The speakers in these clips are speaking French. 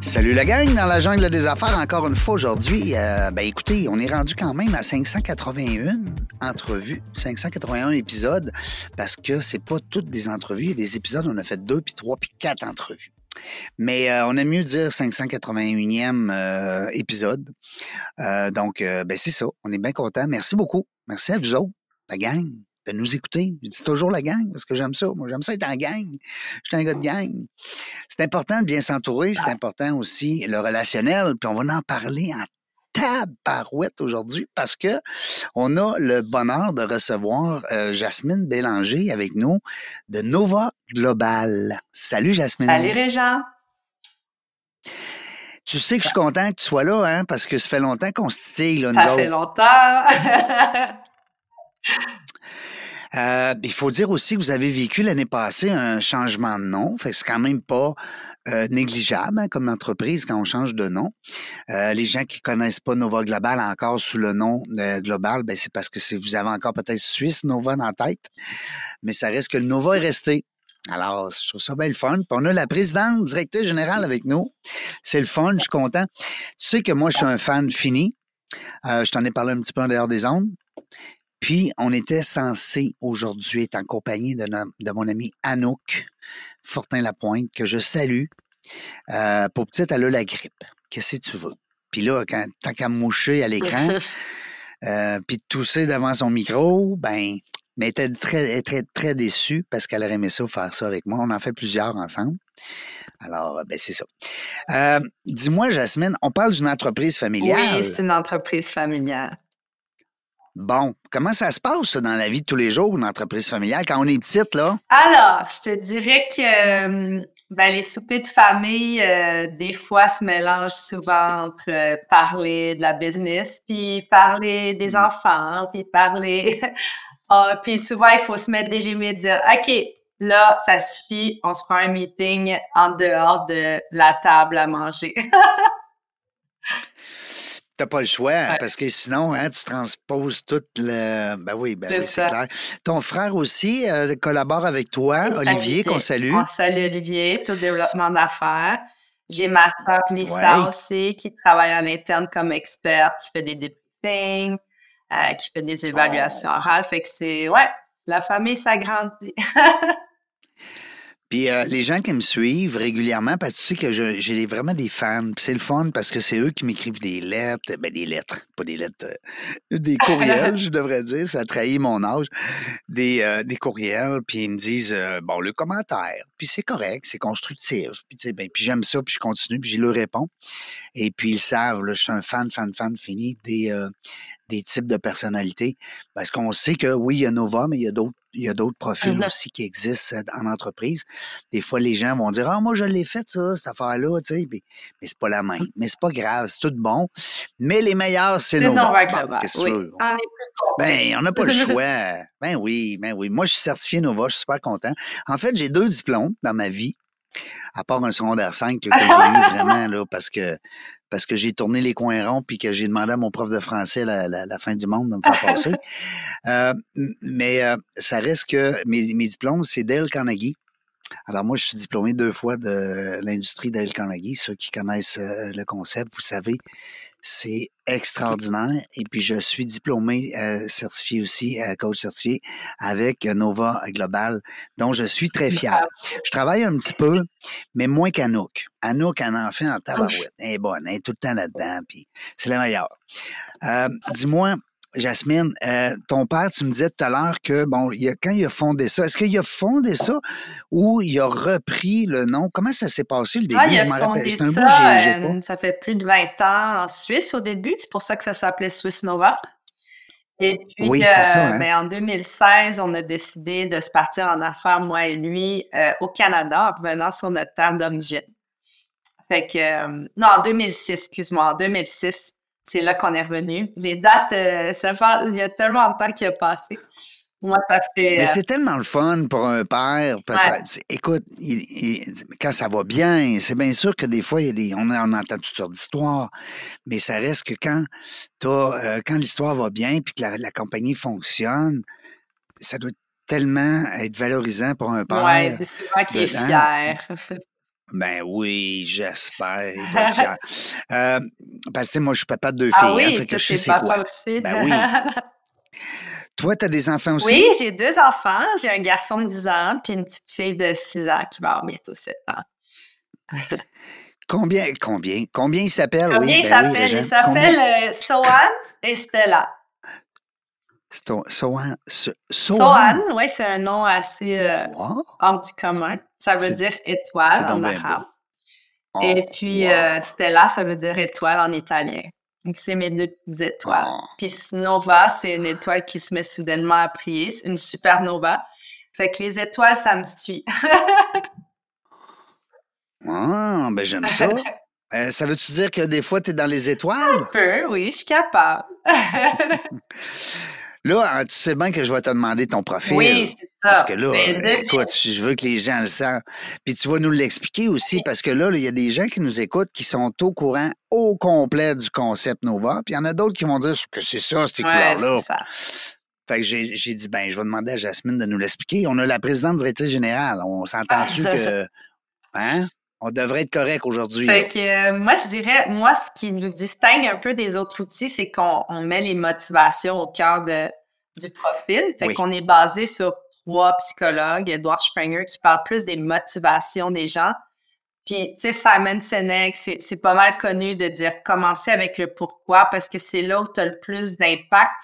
Salut la gang dans la jungle des affaires encore une fois aujourd'hui. Euh, ben écoutez, on est rendu quand même à 581 entrevues, 581 épisodes parce que c'est pas toutes des entrevues, il y a des épisodes on a fait deux puis trois puis quatre entrevues. Mais euh, on aime mieux dire 581e euh, épisode. donc ben c'est ça, on est bien content. Merci beaucoup. Merci à vous autres, la gang de nous écouter. Je dis toujours la gang parce que j'aime ça. Moi, j'aime ça être en gang. Je suis un gars de gang. C'est important de bien s'entourer. C'est important aussi le relationnel. Puis on va en parler en tabarouette aujourd'hui parce que on a le bonheur de recevoir euh, Jasmine Bélanger avec nous de Nova Global. Salut Jasmine. Salut Régent. Tu sais que je suis content que tu sois là, hein, parce que ça fait longtemps qu'on se titille, là, nous Ça fait longtemps. Euh, il faut dire aussi que vous avez vécu l'année passée un changement de nom. Fait c'est quand même pas euh, négligeable hein, comme entreprise quand on change de nom. Euh, les gens qui connaissent pas Nova Global encore sous le nom Global, ben c'est parce que vous avez encore peut-être Suisse Nova dans la tête, mais ça reste que le Nova est resté. Alors, je trouve ça bien le fun. Puis on a la présidente, directrice générale avec nous. C'est le fun, je suis content. Tu sais que moi, je suis un fan fini. je t'en ai parlé un petit peu en dehors des ondes. Puis, on était censé aujourd'hui être en compagnie de, de mon ami Anouk Fortin-Lapointe, que je salue. Euh, pour petite, elle a la grippe. Qu'est-ce que tu veux? Puis là, quand, tant qu'à moucher à l'écran, euh, puis de tousser devant son micro, ben, mais elle était très, très, très déçue parce qu'elle aurait aimé ça faire ça avec moi. On en fait plusieurs ensemble. Alors, ben, c'est ça. Euh, dis-moi, Jasmine, on parle d'une entreprise familiale. Oui, c'est une entreprise familiale. Bon, comment ça se passe dans la vie de tous les jours, une entreprise familiale, quand on est petite, là? Alors, je te dirais que euh, ben, les soupers de famille, euh, des fois, se mélangent souvent entre euh, parler de la business, puis parler des mm. enfants, puis parler... Ah, puis souvent, il faut se mettre des limites, dire « OK, là, ça suffit, on se prend un meeting en dehors de la table à manger. » T'as pas le choix, parce que sinon, hein, tu transposes tout le. Ben oui, ben c'est clair. Ton frère aussi euh, collabore avec toi, Olivier, qu'on salue. On salue Olivier, tout développement d'affaires. J'ai ma soeur Lisa aussi, qui travaille en interne comme experte, qui fait des débriefings, euh, qui fait des évaluations oh. orales. Fait que c'est, ouais, la famille s'agrandit. Puis euh, les gens qui me suivent régulièrement, parce que tu sais que j'ai vraiment des fans, c'est le fun parce que c'est eux qui m'écrivent des lettres, ben des lettres, pas des lettres, euh, des courriels, je devrais dire, ça trahit mon âge, des, euh, des courriels, puis ils me disent, bon, le commentaire, puis c'est correct, c'est constructif, puis, ben, puis j'aime ça, puis je continue, puis je leur réponds. Et puis ils savent, là, je suis un fan, fan, fan fini des, des types de personnalités, parce qu'on sait que oui, il y a Nova, mais il y a d'autres il y a d'autres profils mmh aussi qui existent euh, en entreprise. Des fois, les gens vont dire Ah, moi, je l'ai fait, ça, cette affaire-là, tu sais, mais, mais c'est pas la même. Mais c'est pas grave, c'est tout bon. Mais les meilleurs, c'est nos. Qu'est-ce oui. Ben, on n'a pas le choix. Ben oui, ben oui. Moi, je suis certifié Nova, je suis super content. En fait, j'ai deux diplômes dans ma vie à part un secondaire 5 que j'ai eu vraiment, là, parce que parce que j'ai tourné les coins ronds puis que j'ai demandé à mon prof de français la, la, fin du monde de me faire passer. euh, mais euh, ça reste que mes, mes diplômes, c'est Dale Carnegie. Alors moi, je suis diplômé deux fois de l'industrie Dale Carnegie. Ceux qui connaissent euh, le concept, vous savez, c'est extraordinaire. Et puis, je suis diplômé euh, certifié aussi, euh, coach certifié avec Nova Global, dont je suis très fier. Je travaille un petit peu, mais moins qu'Anouk. Anouk en en fait en tabarouette. Elle est bonne, elle est tout le temps là-dedans, puis c'est la meilleure. Euh, dis-moi, Jasmine, euh, ton père, tu me disais tout à l'heure que, bon, il a, quand il a fondé ça, est-ce qu'il a fondé ça ou il a repris le nom? Comment ça s'est passé le début? Ah, il a fondé ça, euh, ça fait plus de 20 ans en Suisse au début. C'est pour ça que ça s'appelait Swiss Nova. Et puis, oui, euh, ça, hein? ben, en 2016, on a décidé de se partir en affaires, moi et lui, au Canada, en revenant sur notre terre d'origine. Fait que, non, en 2006, excuse-moi, en 2006, c'est là qu'on est revenu. Les dates, euh, ça fait, il y a tellement de temps qui a passé. Moi, ça fait. Mais euh, c'est tellement le fun pour un père. peut-être. Écoute, il- il- quand ça va bien, c'est bien sûr que des fois, il y a des, on, on entend toutes sortes d'histoires, mais ça reste que quand, t'as, euh, quand l'histoire va bien puis que la, la compagnie fonctionne, ça doit tellement être valorisant pour un père. ouais, c'est souvent qu'il est dedans. fier. Ben oui, j'espère. Euh, parce que moi, je suis papa de deux Ah filles. hein, oui, fait que toi, je t'es sais c'est papa quoi. aussi. Ben oui. Toi, tu as des enfants aussi? Oui, j'ai deux enfants. J'ai un garçon de 10 ans puis une petite fille de 6 ans qui va avoir bientôt 7 ans. Combien, combien, combien ils s'appellent? Combien oui, ils ben oui, s'appellent? Régent. Ils s'appellent euh, Sohan et Stella. Sohan. So- Sohan. Oui, c'est un nom assez euh, Wow. hors du commun. Ça veut dire étoile bien arabe. Oh, Et puis wow. euh, Stella, ça veut dire étoile en italien. Donc, c'est mes deux petites étoiles. Oh. Puis Nova, c'est une étoile qui se met soudainement à prier. C'est une supernova. Fait que les étoiles, ça me suit. Ah, ben j'aime ça. Euh, ça veut-tu dire que des fois, tu es dans les étoiles? Un peu, oui, je suis capable. Là, tu sais bien que je vais te demander ton profil. oui, c'est. Parce que là, Mais euh, écoute, je je veux que les gens le savent. Puis tu vas nous l'expliquer aussi, parce que là, il y a des gens qui nous écoutent qui sont au courant au complet du concept Nova. Puis il y en a d'autres qui vont dire que c'est ça, ces ouais, couleurs-là. Fait que j'ai dit, ben, je vais demander à Jasmine de nous l'expliquer. On a la présidente directrice générale. On s'entend-tu Ah, que. Hein? On devrait être correct aujourd'hui. Fait que euh, moi, je dirais, moi, ce qui nous distingue un peu des autres outils, c'est qu'on on met les motivations au cœur de, du profil. Fait Oui. qu'on est basé sur trois psychologues, Edward Springer, qui parle plus des motivations des gens. Puis, tu sais, Simon Sinek, c'est pas mal connu de dire commencer avec le pourquoi parce que c'est là où tu as le plus d'impact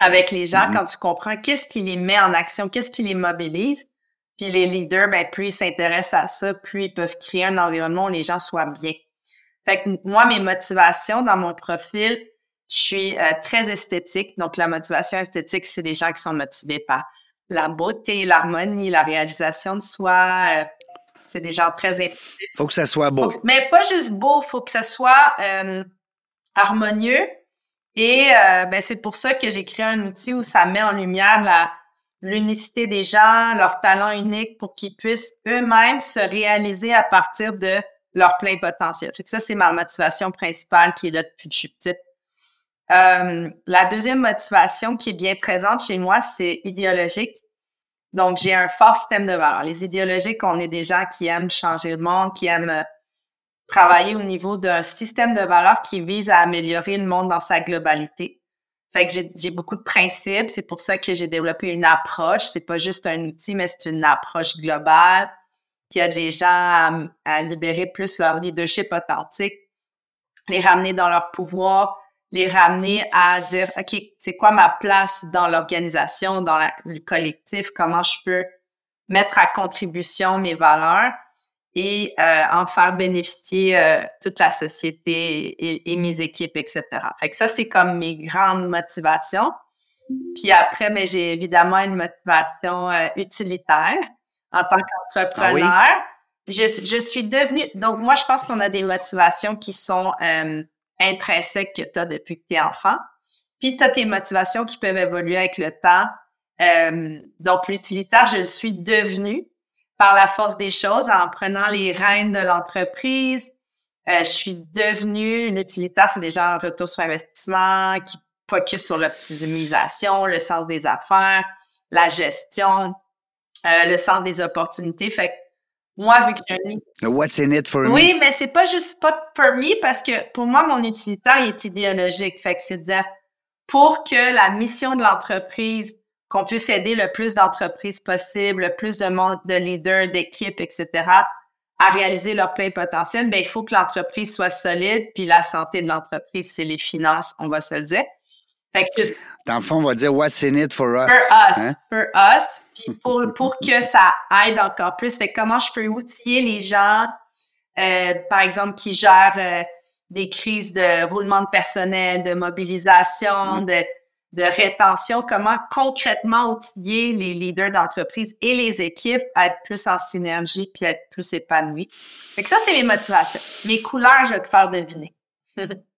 avec les gens Mhm. quand tu comprends qu'est-ce qui les met en action, qu'est-ce qui les mobilise. Puis les leaders, ben, plus ils s'intéressent à ça, plus ils peuvent créer un environnement où les gens soient bien. Fait que moi, mes motivations dans mon profil, je suis euh, très esthétique. Donc, la motivation esthétique, c'est des gens qui sont motivés par la beauté, l'harmonie, la réalisation de soi. euh, c'est des gens très impulsifs. Faut que ça soit beau. Que- mais pas juste beau, faut que ça soit euh, harmonieux. Et euh, ben, c'est pour ça que j'ai créé un outil où ça met en lumière la l'unicité des gens, leur talent unique pour qu'ils puissent eux-mêmes se réaliser à partir de leur plein potentiel. Fait que ça, c'est ma motivation principale qui est là depuis que je suis petite. Euh, la deuxième motivation qui est bien présente chez moi, c'est idéologique. Donc, j'ai un fort système de valeurs. Les idéologiques, on est des gens qui aiment changer le monde, qui aiment euh, travailler au niveau d'un système de valeurs qui vise à améliorer le monde dans sa globalité. Fait que j'ai- beaucoup de principes. C'est pour ça que j'ai développé une approche. C'est pas juste un outil, mais c'est une approche globale qui aide les gens à, à libérer plus leur leadership authentique, les ramener dans leur pouvoir, les ramener à dire, OK, c'est quoi ma place dans l'organisation, dans la- le collectif, comment je peux mettre à contribution mes valeurs et euh, en faire bénéficier euh, toute la société et, et mes équipes, etc. Fait que ça, c'est comme mes grandes motivations. Puis après, mais j'ai évidemment une motivation euh, utilitaire en tant qu'entrepreneur. je, je suis devenue... Donc, moi, je pense qu'on a des motivations qui sont euh, intrinsèques que tu as depuis que tu es enfant. Puis, tu as tes motivations qui peuvent évoluer avec le temps. Euh, donc, l'utilitaire, je le suis devenue par la force des choses en prenant les rênes de l'entreprise. Euh, je suis devenue une utilitaire, c'est gens en retour sur investissement qui focus sur l'optimisation, le sens des affaires, la gestion, euh, le sens des opportunités. Fait que moi, vu que j'ai un What's in it for me? oui, mais c'est pas juste pas for me parce que pour moi, mon utilitaire il est idéologique. Fait que c'est de dire pour que la mission de l'entreprise, qu'on puisse aider le plus d'entreprises possible, le plus de monde, de leaders, d'équipes, etc., à réaliser leur plein potentiel, ben, il faut que l'entreprise soit solide, puis la santé de l'entreprise, c'est les finances, on va se le dire. Fait que Dans le fond, on va dire What's in it for us? for us, hein? for us, puis pour, pour que ça aide encore plus. Fait que comment je peux outiller les gens, euh, par exemple, qui gèrent euh, des crises de roulement de personnel, de mobilisation, de, de rétention, comment concrètement outiller les leaders d'entreprise et les équipes à être plus en synergie puis à être plus épanouis? Fait que ça, c'est mes motivations. Mes couleurs, je vais te faire deviner.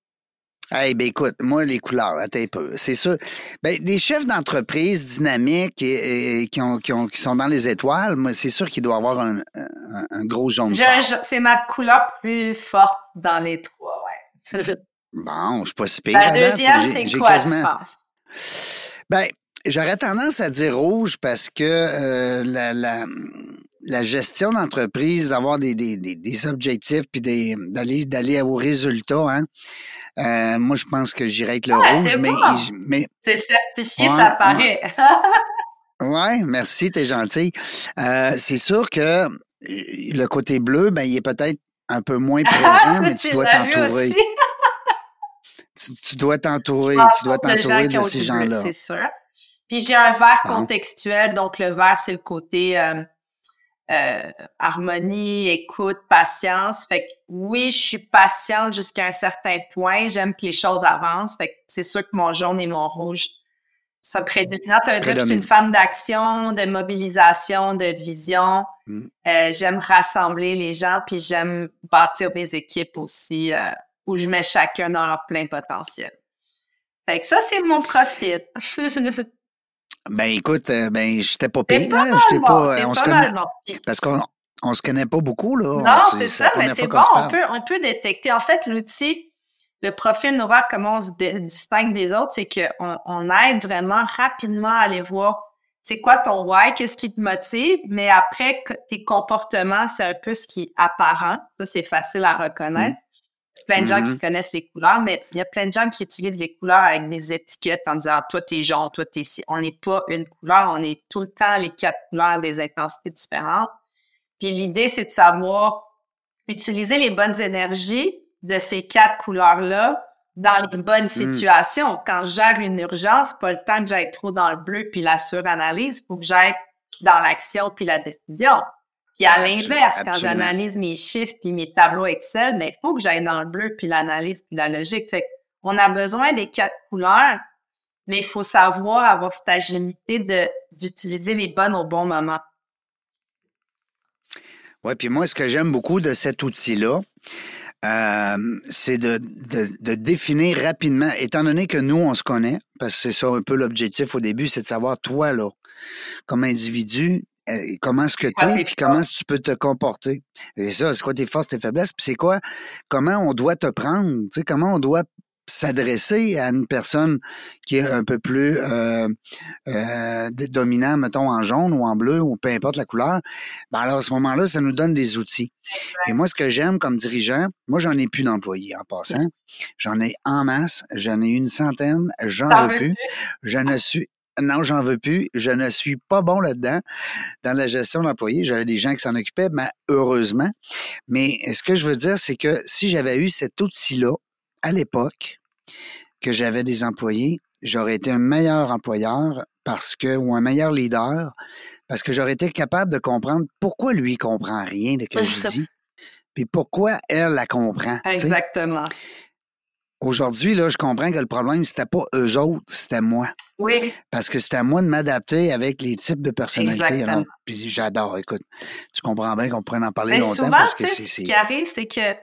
Eh ben écoute, moi, les couleurs, attends un peu. C'est ça. Ben, des chefs d'entreprise dynamiques et, qui, ont, qui, ont, qui, sont dans les étoiles, moi, c'est sûr qu'il doit avoir un, un, gros jaune C'est ma couleur plus forte dans les trois, ouais. bon, je suis pas si pire. La deuxième, c'est quoi, quasiment... tu penses? Ben, j'aurais tendance à dire rouge parce que euh, la, la, la, gestion d'entreprise, d'avoir des, des, des, objectifs puis d'aller d'aller au résultat, hein, euh, moi, je pense que j'irais avec le rouge, mais, mais. T'es certifié, ça paraît. ouais, merci, t'es gentil. Euh, c'est sûr que le côté bleu, ben, il est peut-être un peu moins présent, mais tu dois t'entourer. tu, dois t'entourer, tu dois t'entourer de ces gens-là. C'est sûr. Puis j'ai un vert contextuel, donc le vert, c'est le côté euh, euh, harmonie, écoute, patience. Fait que oui, je suis patiente jusqu'à un certain point. J'aime que les choses avancent. Fait que c'est sûr que mon jaune et mon rouge, ça prédominant. Ça veut dire que je suis une femme d'action, de mobilisation, de vision. Mm. Euh, j'aime rassembler les gens, puis j'aime bâtir des équipes aussi euh, où je mets chacun dans leur plein potentiel. Fait que ça, c'est mon profil. Ben écoute, euh, ben j'étais pas pire. Hein, j'étais pas. Euh, on se connaît. Parce qu'on on se connaît pas beaucoup, là. Non, c'est ça, mais c'est bon, on peut, on peut détecter. En fait, l'outil, le profil Nova, comment on se distingue des autres, c'est qu'on on aide vraiment rapidement à aller voir c'est quoi ton why, qu'est-ce qui te motive, mais après, tes comportements, c'est un peu ce qui est apparent. Ça, c'est facile à reconnaître. Plein de gens qui mm-hmm. connaissent les couleurs, mais il y a plein de gens qui utilisent les couleurs avec des étiquettes en disant toi t'es jaune, toi t'es ci. On n'est pas une couleur, on est tout le temps les quatre couleurs des intensités différentes. Puis l'idée, c'est de savoir utiliser les bonnes énergies de ces quatre couleurs-là dans les bonnes mm. situations. Quand je gère une urgence, pas le temps que j'aille trop dans le bleu puis la suranalyse, il faut que j'aille dans l'action puis la décision. Puis à l'inverse, quand j'analyse mes chiffres puis mes tableaux Excel, mais ben, il faut que j'aille dans le bleu puis l'analyse puis la logique. Fait on a besoin des quatre couleurs, mais il faut savoir avoir cette agilité d'utiliser les bonnes au bon moment. Oui, puis moi, ce que j'aime beaucoup de cet outil-là, euh, c'est de, de, de, définir rapidement, étant donné que nous, on se connaît, parce que c'est ça un peu l'objectif au début, c'est de savoir, toi, là, comme individu, euh, comment est-ce que tu es, puis comment tu peux te comporter? Et ça, c'est quoi tes forces, tes faiblesses, puis c'est quoi, comment on doit te prendre, tu sais, comment on doit s'adresser à une personne qui est un peu plus euh, euh, dominant, mettons, en jaune ou en bleu, ou peu importe la couleur, ben alors à ce moment-là, ça nous donne des outils. Et moi, ce que j'aime comme dirigeant, moi, j'en ai plus d'employés en passant. J'en ai en masse, j'en ai une centaine, j'en veux plus. Je ne suis non, j'en veux plus. Je ne suis pas bon là-dedans, dans la gestion d'employés. J'avais des gens qui s'en occupaient, mais heureusement. Mais ce que je veux dire, c'est que si j'avais eu cet outil-là à l'époque, que j'avais des employés, j'aurais été un meilleur employeur parce que, ou un meilleur leader, parce que j'aurais été capable de comprendre pourquoi lui comprend rien de ce que je dis, puis pourquoi elle la comprend. Exactement. Aujourd'hui, là, je comprends que le problème, c'était pas eux autres, c'était moi. Oui. Parce que c'était à moi de m'adapter avec les types de personnalités. Alors, puis j'adore, écoute. Tu comprends bien qu'on pourrait en parler longtemps parce que c'est. Ce qui arrive, c'est que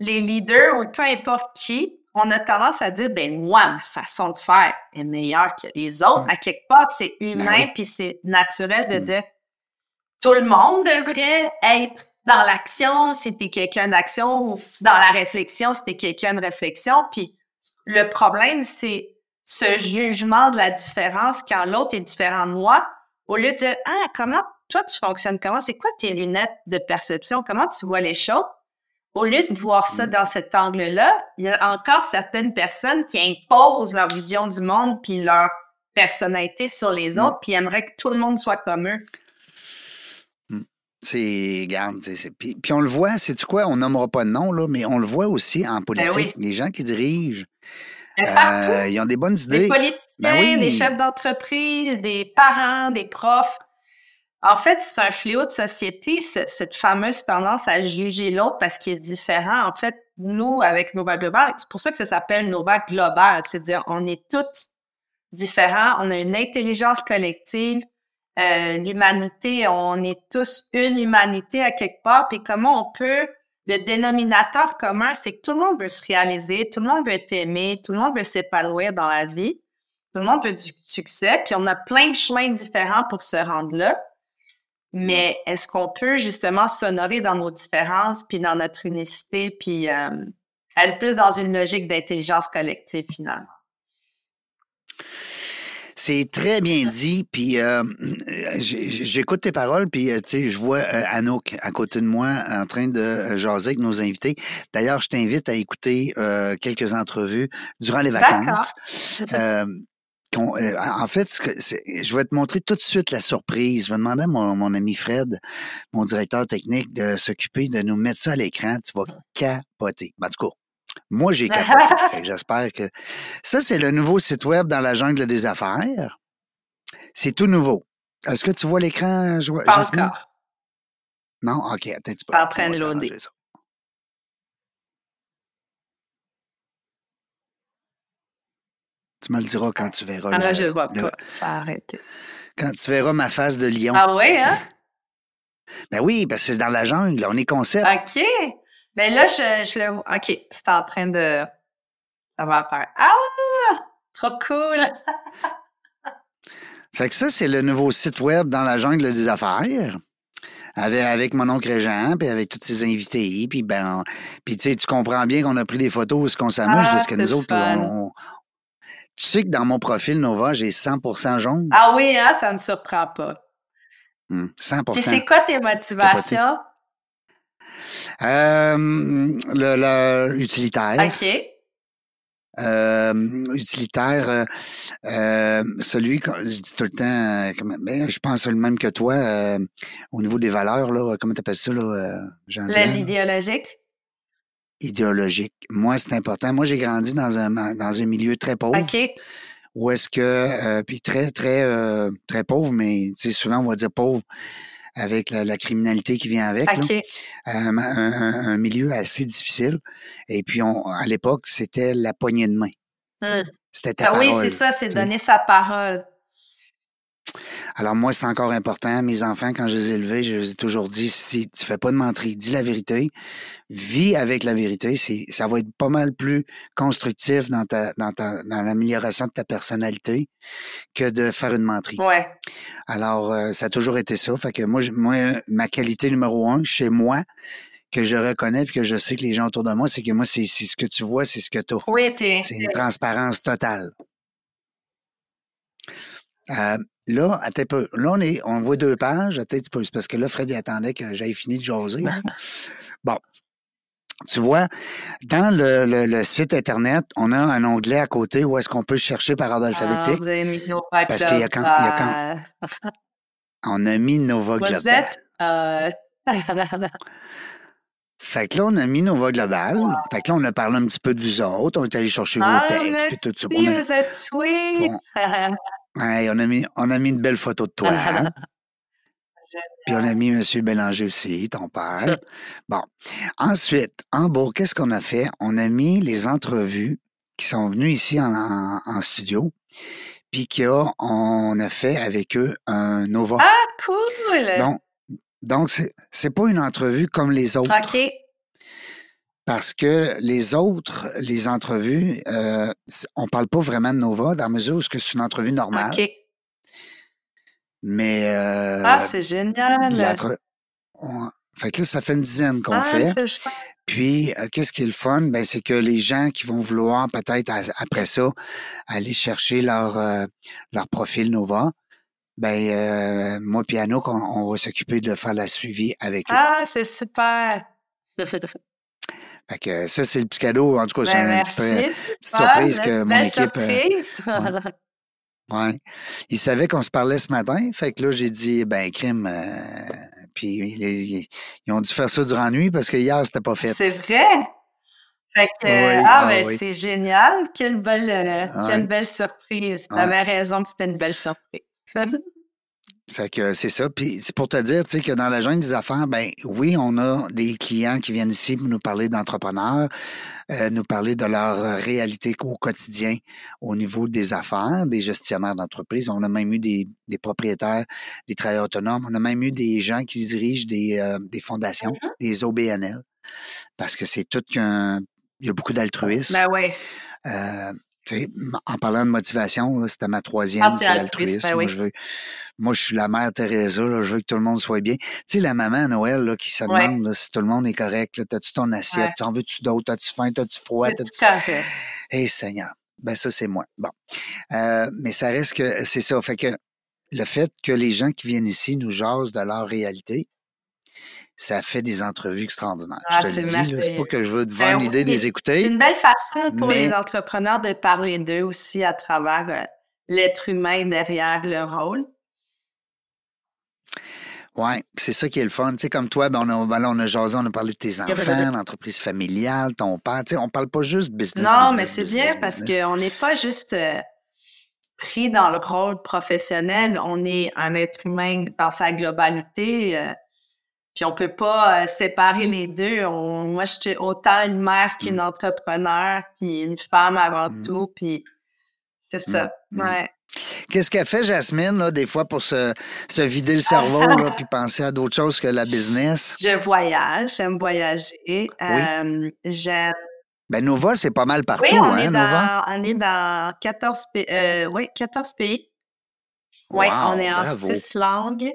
les leaders, ou peu importe qui, on a tendance à dire, ben moi, ma façon de faire est meilleure que les autres. À quelque part, c'est ben humain, puis c'est naturel de mm. dire, tout le monde devrait être dans l'action, c'était quelqu'un d'action, ou dans la réflexion, c'était quelqu'un de réflexion. Puis le problème, c'est ce jugement de la différence quand l'autre est différent de moi, au lieu de dire Ah, comment toi tu fonctionnes comment? C'est quoi tes lunettes de perception? Comment tu vois les choses? Au lieu de voir ça dans cet angle-là, il y a encore certaines personnes qui imposent leur vision du monde puis leur personnalité sur les autres, puis aimeraient que tout le monde soit comme eux. C'est, garde, puis, puis, on le voit, c'est tu quoi, on nommera pas de nom, là, mais on le voit aussi en ben politique. Les gens qui dirigent, euh, ils ont des bonnes idées. Des politiciens, ben des chefs d'entreprise, des parents, des profs. En fait, c'est un fléau de société, cette fameuse tendance à juger l'autre parce qu'il est différent. En fait, nous, avec Nova Global, c'est pour ça que ça s'appelle Nova Global, c'est-à-dire on est tous différents, on a une intelligence collective, euh, l'humanité, on est tous une humanité à quelque part, puis comment on peut le dénominateur commun, c'est que tout le monde veut se réaliser, tout le monde veut être aimé, tout le monde veut s'épanouir dans la vie, tout le monde veut du succès, puis on a plein de chemins différents pour se rendre là. Mais est-ce qu'on peut justement s'honorer dans nos différences, puis dans notre unicité, puis euh, être plus dans une logique d'intelligence collective finalement? C'est très bien dit, puis euh, j'écoute tes paroles, puis euh, tu sais, je vois euh, Anouk à côté de moi en train de jaser avec nos invités. D'ailleurs, je t'invite à écouter quelques entrevues durant les vacances. en fait, je vais te montrer tout de suite la surprise. Je vais demander à mon, ami Fred, mon directeur technique, de s'occuper de nous mettre ça à l'écran. Tu vas capoter. Ben, du coup, moi, j'ai capoté. J'espère que. Ça, c'est le nouveau site web dans la jungle des affaires. C'est tout nouveau. Est-ce que tu vois l'écran? Pas encore. Non? OK, attends un petit peu. Pas en train de loader. Tu me le diras quand tu verras. Ah là, je le vois pas. Ça a arrêté. Quand tu verras ma face de lion. Ah oui, hein? Ben oui, parce que c'est dans la jungle. On est concept. OK. Mais ben là, je, je le vois. OK, c'est en train de. Ça va apparaître. Ah! Trop cool! fait que ça, c'est le nouveau site web dans la jungle des affaires. Avec, avec mon oncle Régent, puis avec tous ses invités, puis ben, puis tu sais, tu comprends bien qu'on a pris des photos, ce qu'on s'amuse, ah, parce que nous autres, on, tu sais que dans mon profil Nova, j'ai 100% jaune. Ah oui, hein, ça ne me surprend pas. 100%. Hum, puis c'est quoi tes motivations? Euh, le, le, utilitaire. OK. Euh, utilitaire, euh, celui, je dis tout le temps, ben, je pense le même que toi, au niveau des valeurs, là, comment t'appelles ça, là, L'idéologique? Idéologique. Moi, c'est important. Moi, j'ai grandi dans un, dans un milieu très pauvre. OK. Où est-ce que, puis très, très, très pauvre, mais souvent, on va dire pauvre avec la, criminalité qui vient avec. Euh, un, milieu assez difficile. Et puis, on, à l'époque, c'était la poignée de main. Hum. C'était ta ah, Oui, c'est ça, c'est donner sa parole. Alors moi, c'est encore important. Mes enfants, quand je les ai élevés, je les ai toujours dit, si tu fais pas de menterie, dis la vérité, vis avec la vérité. Ça va être pas mal plus constructif dans ta, dans ta, dans l'amélioration de ta personnalité que de faire une menterie. Ouais. Alors, euh, ça a toujours été ça. Fait que moi, moi, ma qualité numéro un chez moi, que je reconnais et que je sais que les gens autour de moi, c'est que moi, c'est, ce que tu vois, c'est ce que tu as. Oui, C'est une transparence totale. Euh, Là, peu. Là, on, est, on voit deux pages. Attends un peu. parce que là, Fred attendait que j'aille fini de jaser. bon. Tu vois, dans le, le, site Internet, on a un onglet à côté où est-ce qu'on peut chercher par ordre alphabétique. Ah, vous avez mis Parce qu'il y a quand, il y a quand... On a mis Nova Global. Euh... fait que là, on a mis Nova Global. Fait que là, on a parlé un petit peu de vous autres. On est allé chercher vos ah, textes. Puis tout ça. vous êtes sweet. Ouais, on a mis, on a mis une belle photo de toi. Hein. Puis on a mis M. Bélanger aussi, ton père. Bon. Ensuite, en beau, qu'est-ce qu'on a fait? On a mis les entrevues qui sont venues ici en, en, studio, puis qu'on a fait avec eux un Nova. Ah, cool! Donc, donc c'est, c'est pas une entrevue comme les autres. OK. Parce que les autres, les entrevues, euh, on parle pas vraiment de Nova dans la mesure où c'est une entrevue normale. OK. Mais. Euh, ah, c'est génial! Fait que là, ça fait une dizaine qu'on ah, fait. Puis, euh, qu'est-ce qui est le fun? Ben, c'est que les gens qui vont vouloir peut-être après ça aller chercher leur, euh, leur profil Nova, ben, euh, moi et Anouk, on, va s'occuper de faire la suivi avec eux. Ah, c'est super! Fait que ça, c'est le petit cadeau. En tout cas, c'est ben, une petite, surprise que mon équipe. Surprise. ouais. Ils savaient qu'on se parlait ce matin. Fait que là, j'ai dit, ben, crime. Euh, puis ils, ils, ont dû faire ça durant la nuit parce que hier, c'était pas fait. C'est vrai? Fait que, oui, ah, ah, ben, c'est génial. Quelle belle, euh, quelle belle surprise. Tu avais raison que c'était une belle surprise. Fait que c'est ça. Puis c'est pour te dire, tu sais, que dans la jungle des affaires, ben oui, on a des clients qui viennent ici pour nous parler d'entrepreneurs, euh, nous parler de leur réalité au quotidien au niveau des affaires, des gestionnaires d'entreprise. On a même eu des, des, propriétaires, des travailleurs autonomes. On a même eu des gens qui dirigent des, euh, des fondations, mm-hmm. des OBNL. parce que c'est tout qu'un. Il y a beaucoup d'altruisme. Ben ouais. Euh, en parlant de motivation, c'était ma troisième, Ah, c'est t'es altruiste, l'altruisme. ben moi, oui. je veux, moi, je suis la mère Teresa, là, je veux que tout le monde soit bien. Tu sais, la maman à Noël là, qui se Ouais. demande là, si tout le monde est correct. T'as-tu ton assiette? Ouais. T'en veux-tu d'autres? T'as-tu faim? T'as-tu froid? C'est T'as-tu... Eh Seigneur, ben ça c'est moi. Bon, Euh, mais ça reste que c'est ça. Fait que le fait que les gens qui viennent ici nous jasent de leur réalité, ça fait des entrevues extraordinaires. Ah, je te c'est le dis, c'est pas que je veux te Ben vendre l'idée de oui, les C'est écouter. une belle façon pour mais- les entrepreneurs de parler d'eux aussi à travers euh, l'être humain derrière le rôle. Ouais, c'est ça qui est le fun. Tu sais, comme toi, ben, on, a, ben là, on a jasé, on a parlé de tes enfants, l'entreprise familiale, ton père. Tu sais, on parle pas juste business. Non, business, mais c'est business, bien parce qu'on n'est pas juste euh, pris dans le rôle professionnel, on est un être humain dans sa globalité. euh, puis on peut pas euh, séparer les deux. On- moi, je suis autant une mère qu'une entrepreneur, puis une femme avant Mm. tout, puis c'est ça. Mm. Ouais. Qu'est-ce qu'elle fait, Jasmine, là, des fois, pour se, se vider le cerveau, là, puis penser à d'autres choses que la business? Je voyage, j'aime voyager. Euh, j'aime Ben, Nova, c'est pas mal partout, Oui, on, hein, est Nova? dans, on est dans 14 pays. Euh, oui, 14 pays. Oui, on est en bravo. six langues.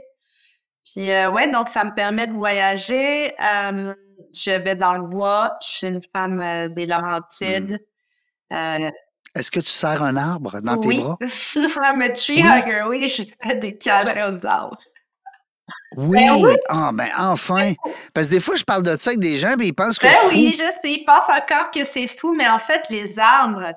Puis, euh, ouais, donc ça me permet de voyager. Euh, je vais dans le bois. Je suis une femme euh, des Laurentides. Euh, Est-ce que tu serres un arbre dans oui. tes bras? I'm a tree Oui. hugger, oui. Je fais des câlins aux arbres. Oui! oui. Ah, ben, enfin! Parce que des fois, je parle de ça avec des gens, puis ils pensent que Ben suis oui, fou. je sais, ils pensent encore que c'est fou, mais en fait, les arbres,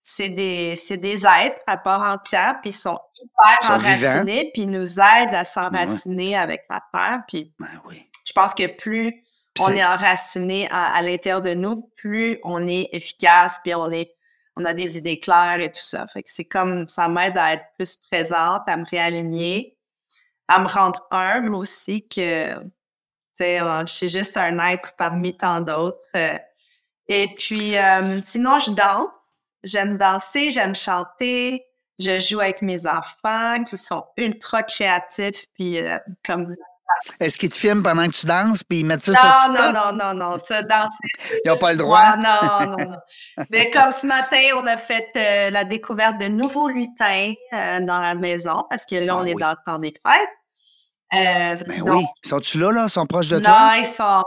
c'est des, c'est des êtres à part entière, puis ils sont hyper Ils sont vivants. enracinés, puis ils nous aident à s'enraciner avec la terre. Puis Ben oui. je pense que plus on est enraciné à, à l'intérieur de nous, plus on est efficace, puis on est on a des idées claires et tout ça. Fait que c'est comme ça m'aide à être plus présente, à me réaligner, à me rendre humble aussi que euh, je suis juste un être parmi tant d'autres. euh. Et puis euh, sinon je danse, j'aime danser, j'aime chanter, je joue avec mes enfants qui sont ultra créatifs puis euh, comme Est-ce qu'ils te filment pendant que tu danses, puis ils mettent ça sur non, TikTok? non, non, non, non, ça danse. Ils n'ont pas le droit? Non, non, non. Mais comme ce matin, on a fait euh, la découverte de nouveaux lutins euh, dans la maison parce que là, Ah on est oui. dans le temps des fêtes. Ben donc, oui. Sont-tu là, là? Ils sont proches de non, toi? ils sont.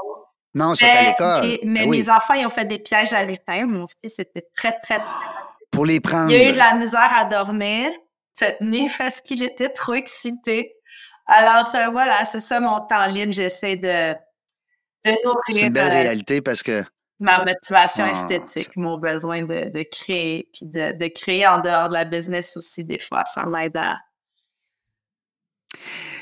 Non, sont à Mais, l'école. mais Ben oui. mes enfants, ils ont fait des pièges à lutins. Mon fils était très, très, très. Pour les prendre. Il a eu de la misère à dormir cette nuit parce qu'il était trop excité. Alors, euh, voilà, c'est ça mon temps libre. J'essaie de, de C'est nourrir une belle euh, réalité parce que ma motivation Ah, esthétique, mon besoin de, de créer, puis de, de créer en dehors de la business aussi, des fois, ça m'aide à...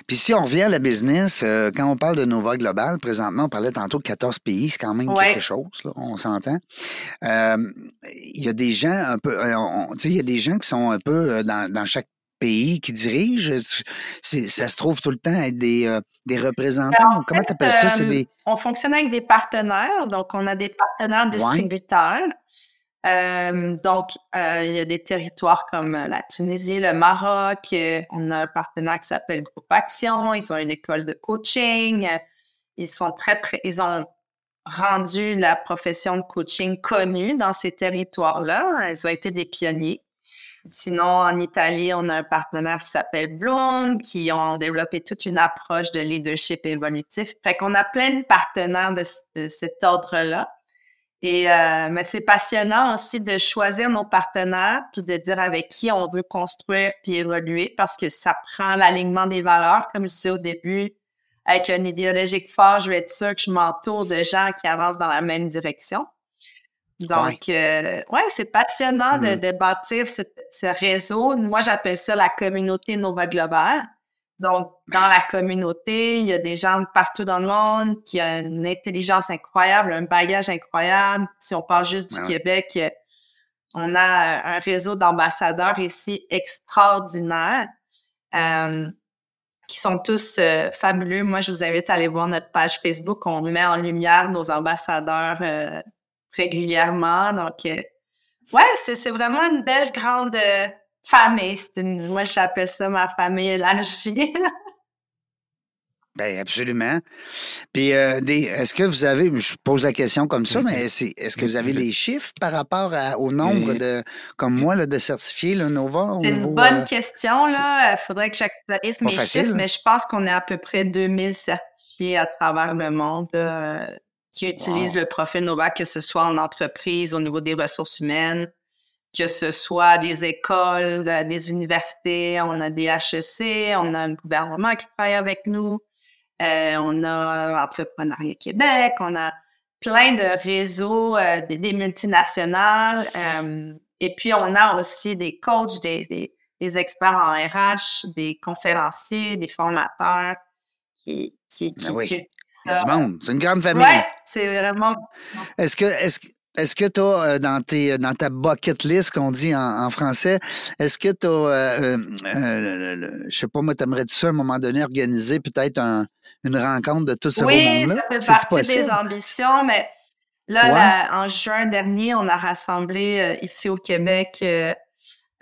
Puis si on revient à la business, euh, quand on parle de Nova Global, présentement, on parlait tantôt de 14 pays, c'est quand même Ouais. quelque chose, là, on s'entend. Euh, Il y a des gens un peu, euh, tu sais, il y a des gens qui sont un peu euh, dans, dans chaque pays qui dirigent. Ça se trouve tout le temps être des, euh, des représentants. Comment tu appelles ça? Des. On fonctionne avec des partenaires, donc on a des partenaires distributeurs. Euh, donc, euh, il y a des territoires comme euh, la Tunisie, le Maroc. on a un partenaire qui s'appelle Groupe Action. Ils ont une école de coaching. Ils sont très. Ils ont rendu la profession de coaching connue dans ces territoires-là. Ils ont été des pionniers. Sinon, en Italie, on a un partenaire qui s'appelle Bloom, qui ont développé toute une approche de leadership évolutif. Fait qu'on a plein de partenaires de cet ordre-là. Et euh, mais c'est passionnant aussi de choisir nos partenaires puis de dire avec qui on veut construire puis évoluer parce que ça prend l'alignement des valeurs, comme je disais au début. Avec un idéologique fort, je vais être sûre que je m'entoure de gens qui avancent dans la même direction. Donc, euh, ouais, c'est passionnant de, Mm. de bâtir ce, ce réseau. Moi, j'appelle ça la communauté Nova Global. Donc, dans la communauté, il y a des gens de partout dans le monde qui ont une intelligence incroyable, un bagage incroyable. Si on parle juste du Ouais. Québec, euh, on a un réseau d'ambassadeurs ici extraordinaire euh, qui sont tous euh, fabuleux. Moi, je vous invite à aller voir notre page Facebook. On met en lumière nos ambassadeurs euh, régulièrement. Donc, euh, ouais, c'est c'est vraiment une belle grande euh, famille. C'est une- moi, j'appelle ça ma famille élargie. Ben absolument. Puis, euh, des- est-ce que vous avez, je pose la question comme ça, mais c'est, est-ce que vous avez les chiffres par rapport à- au nombre de, comme moi, là, de certifiés, là, Nova? C'est une niveau, bonne euh, question, là. Il faudrait que j'actualise mes facile, chiffres, mais je pense qu'on est à peu près 2000 certifiés à travers le monde euh, qui utilisent le profil Nova, que ce soit en entreprise, au niveau des ressources humaines, que ce soit des écoles, euh, des universités, on a des HEC, on a le gouvernement qui travaille avec nous, euh, on a Entrepreneuriat Québec, on a plein de réseaux, euh, des, des multinationales, euh, et puis on a aussi des coachs, des, des, des experts en RH, des conférenciers, des formateurs qui, qui, qui, Ben oui. qui- du monde. C'est une grande famille. Ouais, c'est vraiment Est-ce que, est-ce, que- est-ce que tu as dans, tes, dans ta bucket list, qu'on dit en, en français, est-ce que tu as, je sais pas, moi, t'aimerais-tu ça à un moment donné organiser peut-être un- une rencontre de tout ce beau Oui, monde-là? ça fait partie des ambitions, mais là, Ouais. la- en juin dernier, on a rassemblé euh, ici au Québec euh,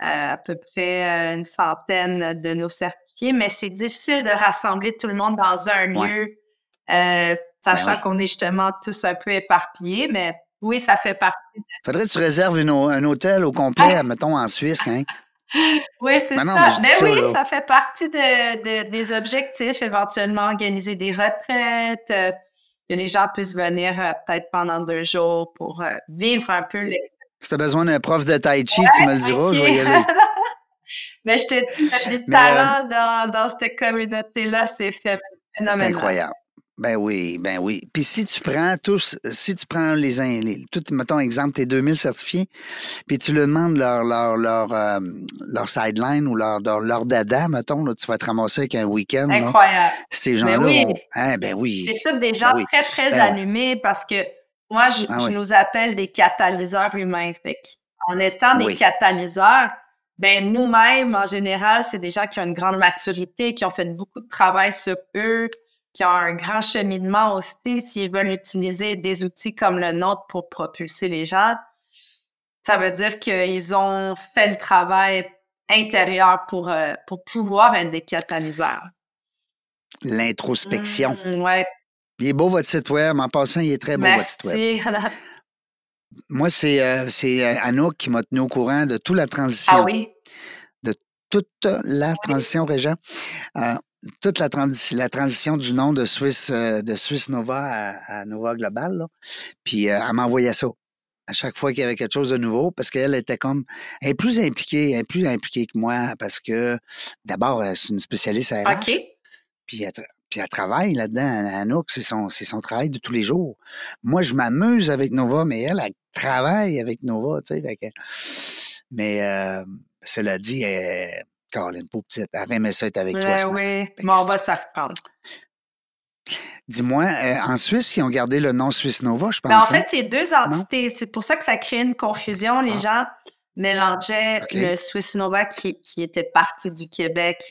à peu près euh, une centaine de nos certifiés, mais c'est difficile de rassembler tout le monde dans un lieu, euh, sachant Ben oui. qu'on est justement tous un peu éparpillés, mais oui, ça fait partie. Faudrait que tu réserves une un hôtel au complet, mettons, en Suisse, hein? Oui, c'est Ben ça. Ben ça, oui, là. ça fait partie de, de- des objectifs, éventuellement organiser des retraites, euh, que les gens puissent venir euh, peut-être pendant deux jours pour euh, vivre un peu. Si tu as besoin d'un prof de tai chi, tu me le diras, je vais y aller. Mais je te dis, euh, talent dans, dans cette communauté-là, c'est fait C'est incroyable. Ben oui, ben oui. Puis si tu prends tous, si tu prends les, les tout, mettons exemple, tes 2000 certifiés, puis tu leur demandes leur, leur, leur, euh, leur sideline ou leur, leur, leur dada, mettons, là, tu vas te ramasser avec un week-end. là. Incroyable. Ces gens-là oui. Hein, ben oui. C'est tous des gens oui. très, très Ben allumés parce que moi, je, Ah je oui. nous appelle des catalyseurs humains. Fait en étant des Oui. catalyseurs, ben nous-mêmes, en général, c'est des gens qui ont une grande maturité, qui ont fait beaucoup de travail sur eux, qui ont un grand cheminement aussi, s'ils veulent utiliser des outils comme le nôtre pour propulser les gens. Ça veut dire qu'ils ont fait le travail intérieur pour, euh, pour pouvoir être des catalyseurs. L'introspection. Mm, ouais, Il est beau votre site web. En passant, il est très beau votre site web. merci. Moi, c'est euh, c'est, euh, Anouk qui m'a tenu au courant de toute la transition. Ah oui? toute la transition, Régent. Euh, toute la, transi- la transition du nom de Swiss, euh, de Swiss Nova à, à Nova Global. Là. Puis euh, elle m'envoyait ça à chaque fois qu'il y avait quelque chose de nouveau parce qu'elle était comme elle est plus impliquée, elle est plus impliquée que moi parce que d'abord, euh, c'est une spécialiste à RH. OK. Puis elle, puis elle travaille là-dedans. Anouk, c'est son, c'est son travail de tous les jours. Moi, je m'amuse avec Nova, mais elle, elle travaille avec Nova, tu sais. fait que- Mais euh, cela dit, elle, Caroline, pauvre petite, elle aimait ça être avec toi. Ce oui, mais on va s'en reprendre. Dis-moi, euh, en Suisse, ils ont gardé le nom Suisse Nova, je pense. Mais en hein? fait, c'est deux entités. C'est pour ça que ça crée une confusion. Les Ah. gens mélangeaient le Swiss Nova qui, qui était parti du Québec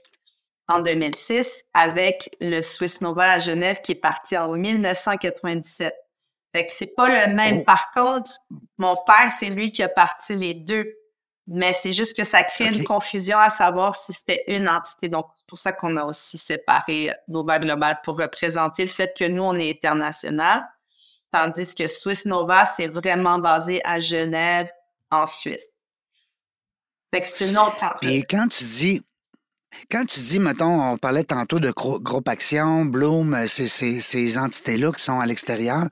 en 2006 avec le Swiss Nova à Genève qui est parti en 1997. Fait que c'est pas le même. Oh. Par contre, mon père, c'est lui qui a parti les deux. Mais c'est juste que ça crée une confusion à savoir si c'était une entité. Donc, c'est pour ça qu'on a aussi séparé Nova Global pour représenter le fait que nous, on est international. Tandis que Swiss Nova, c'est vraiment basé à Genève, en Suisse. Fait que c'est une autre Puis entreprise. quand tu dis, quand tu dis, mettons, on parlait tantôt de Gro- Groupe Action, Bloom, euh, ces, ces, ces entités-là qui sont à l'extérieur,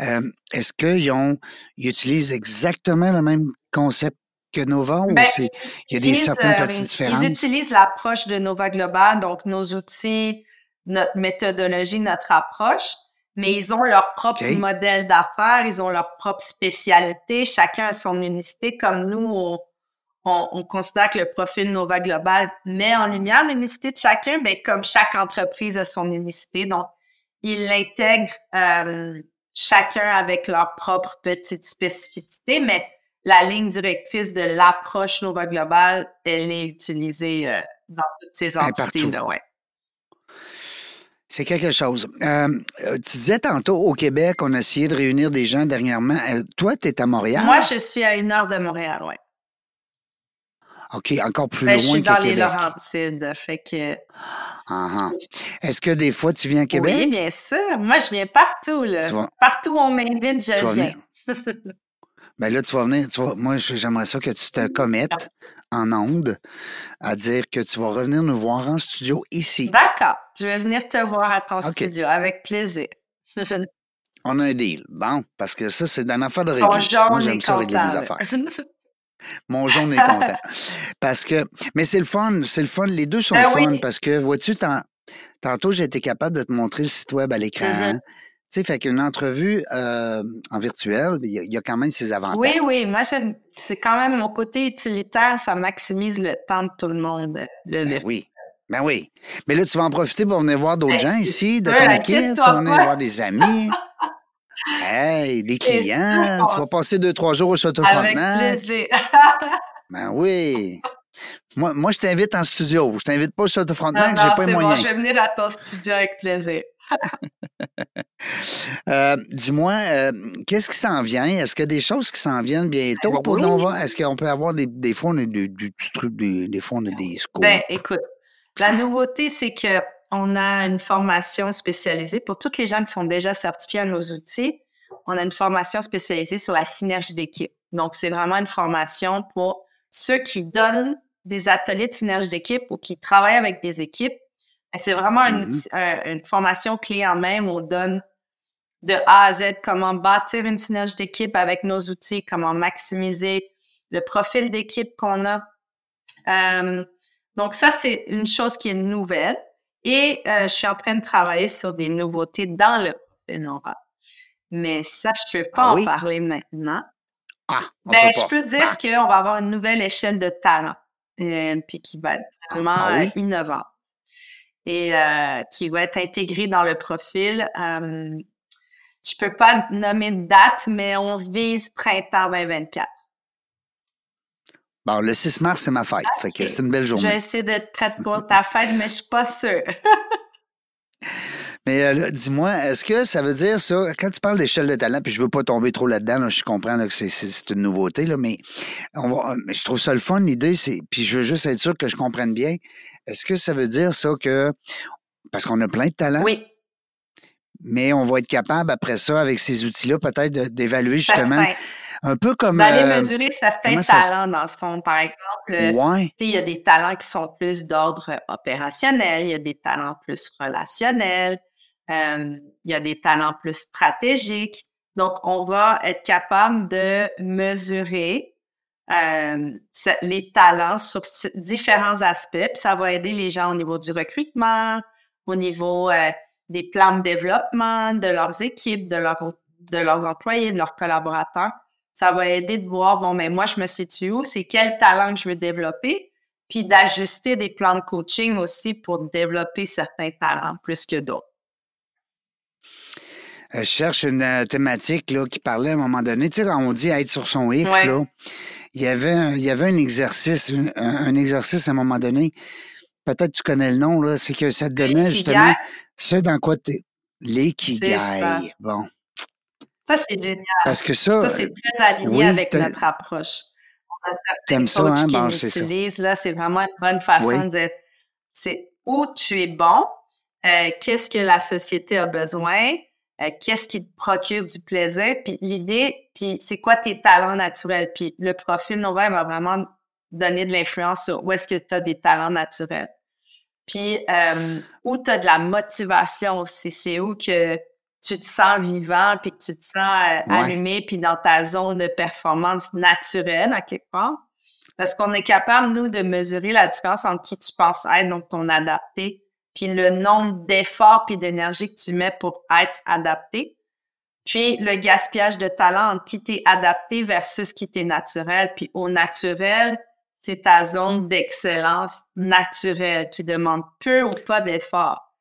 euh, est-ce qu'ils ont, ils utilisent exactement le même concept que Nova ou Ben, c'est, il y a des certaines euh, parties différentes? Ils utilisent l'approche de Nova Global, donc nos outils, notre méthodologie, notre approche, mais ils ont leur propre modèle d'affaires, ils ont leur propre spécialité, chacun a son unicité, comme nous, on, on- on considère que le profil Nova Global met en lumière l'unicité de chacun, mais comme chaque entreprise a son unicité, donc ils l'intègrent euh, chacun avec leur propre petite spécificité, mais la ligne directrice de l'approche Nova Global, elle est utilisée euh, dans toutes ces entités-là, ouais. C'est quelque chose. Euh, euh, tu disais tantôt, au Québec, on a essayé de réunir des gens dernièrement. Euh, toi, tu es à Montréal? Moi, je suis à une heure de Montréal, ouais. OK, encore plus Ben, loin je suis que dans les. Laurentides, fait que Ah, ah. Est-ce que des fois, tu viens à Québec? oui, bien sûr. Moi, je viens partout, là. Vas- Partout où on m'invite, je viens. Ben là, tu vas venir. Tu vas- moi, j'aimerais ça que tu te commettes en ondes à dire que tu vas revenir nous voir en studio ici. D'accord. Je vais venir te voir à ton studio avec plaisir. On a un deal. Bon, parce que ça, c'est d'une affaire de régler. Moi, jaune j'aime est ça régler content. des affaires. Mon jaune est content. Parce que, mais c'est le fun, c'est le fun. Les deux sont Ben fun oui. parce que, vois-tu, tant- tantôt, j'ai été capable de te montrer le site web à l'écran. Mhm. Tu sais, fait qu'une entrevue euh, en virtuel, il y, a- il y a quand même ses avantages. Oui, oui. Moi, c'est quand même mon côté utilitaire. Ça maximise le temps de tout le monde. Le Ben oui. Ben oui. Mais là, tu vas en profiter pour venir voir d'autres Ben, gens ici, de ton équipe. Tu vas venir voir des amis. Hey, des clients. Tu vas passer deux, trois jours au Château Avec Frontenac. plaisir. Ben oui. Moi, moi, je t'invite en studio. Je t'invite pas au Château Frontenac, non, j'ai pas les bon, moyens. je vais venir à ton studio avec plaisir. Euh, Dis-moi, euh, qu'est-ce qui s'en vient? Est-ce qu'il y a des choses qui s'en viennent bientôt pour? Est-ce qu'on peut avoir des, des fois, on a des, des fois, on a des scores? Ben, écoute, la nouveauté, c'est que on a une formation spécialisée pour toutes les gens qui sont déjà certifiés à nos outils. On a une formation spécialisée sur la synergie d'équipe. Donc, c'est vraiment une formation pour ceux qui donnent des ateliers de synergie d'équipe ou qui travaillent avec des équipes. C'est vraiment une, Mhm. un- une formation clé en où on donne de A à Z comment bâtir une synergie d'équipe avec nos outils, comment maximiser le profil d'équipe qu'on a. Euh, donc ça, c'est une chose qui est nouvelle. Et euh, je suis en train de travailler sur des nouveautés dans le profil. Mais ça, je ne peux pas Ah en oui? parler maintenant. Ah, on Ben, peut je peux dire qu'on va avoir une nouvelle échelle de talent, euh, puis qui va être vraiment ah oui? innovante et euh, qui va être intégrée dans le profil. Euh, je peux pas nommer de date, mais on vise printemps 2024. Bon, le 6 mars, c'est ma fête. Fait que Ok. c'est une belle Je vais journée. essayer d'être prête pour ta fête, mais je suis pas sûre. Mais euh, là, dis-moi, est-ce que ça veut dire ça, quand tu parles d'échelle de talent, puis je veux pas tomber trop là-dedans, là, je comprends là, que c'est- c'est c'est une nouveauté, là, mais, on va, mais je trouve ça le fun, l'idée, c'est, puis je veux juste être sûr que je comprenne bien. Est-ce que ça veut dire ça que, parce qu'on a plein de talents, Oui, mais on va être capable après ça, avec ces outils-là, peut-être de- d'évaluer justement, un peu comme... D'aller euh, mesurer certains ça talents, dans le fond. Par exemple, euh, ouais, il y a des talents qui sont plus d'ordre opérationnel, il y a des talents plus relationnels, euh, il y a des talents plus stratégiques. Donc, on va être capable de mesurer euh, les talents sur différents aspects. Ça va aider les gens au niveau du recrutement, au niveau euh, des plans de développement de leurs équipes, de, de leurs employés, de leurs collaborateurs. Ça va aider de voir, bon, mais moi, je me situe où? C'est quel talent que je veux développer? Puis d'ajuster des plans de coaching aussi pour développer certains talents plus que d'autres. Euh, je cherche une euh, thématique là, qui parlait à un moment donné. Tu sais, quand on dit être sur son X, Ouais. là, il y avait un, il y avait un exercice, un, un exercice à un moment donné. Peut-être tu connais le nom, là, c'est que ça te donnait justement ce dans quoi tu L'ikigai. Bon. Ça, c'est génial. Parce que ça, Ça, c'est très aligné oui, avec notre approche. On a certains t'aimes ça, hein? Bon, c'est ça. là, c'est vraiment une bonne façon Oui. de dire, c'est où tu es bon, euh, qu'est-ce que la société a besoin, euh, qu'est-ce qui te procure du plaisir, puis l'idée, puis c'est quoi tes talents naturels? Puis le profil Nova va vraiment donner de l'influence sur où est-ce que tu as des talents naturels. Puis euh, où tu as de la motivation aussi, c'est où que tu te sens vivant, puis que tu te sens euh, Ouais. allumé, puis dans ta zone de performance naturelle à quelque part. Parce qu'on est capable, nous, de mesurer la différence entre qui tu penses être, donc ton adapté, puis le nombre d'efforts puis d'énergie que tu mets pour être adapté. Puis le gaspillage de talent entre qui t'es adapté versus qui t'es naturel. Puis au naturel, c'est ta zone d'excellence naturelle qui demande peu ou pas d'efforts.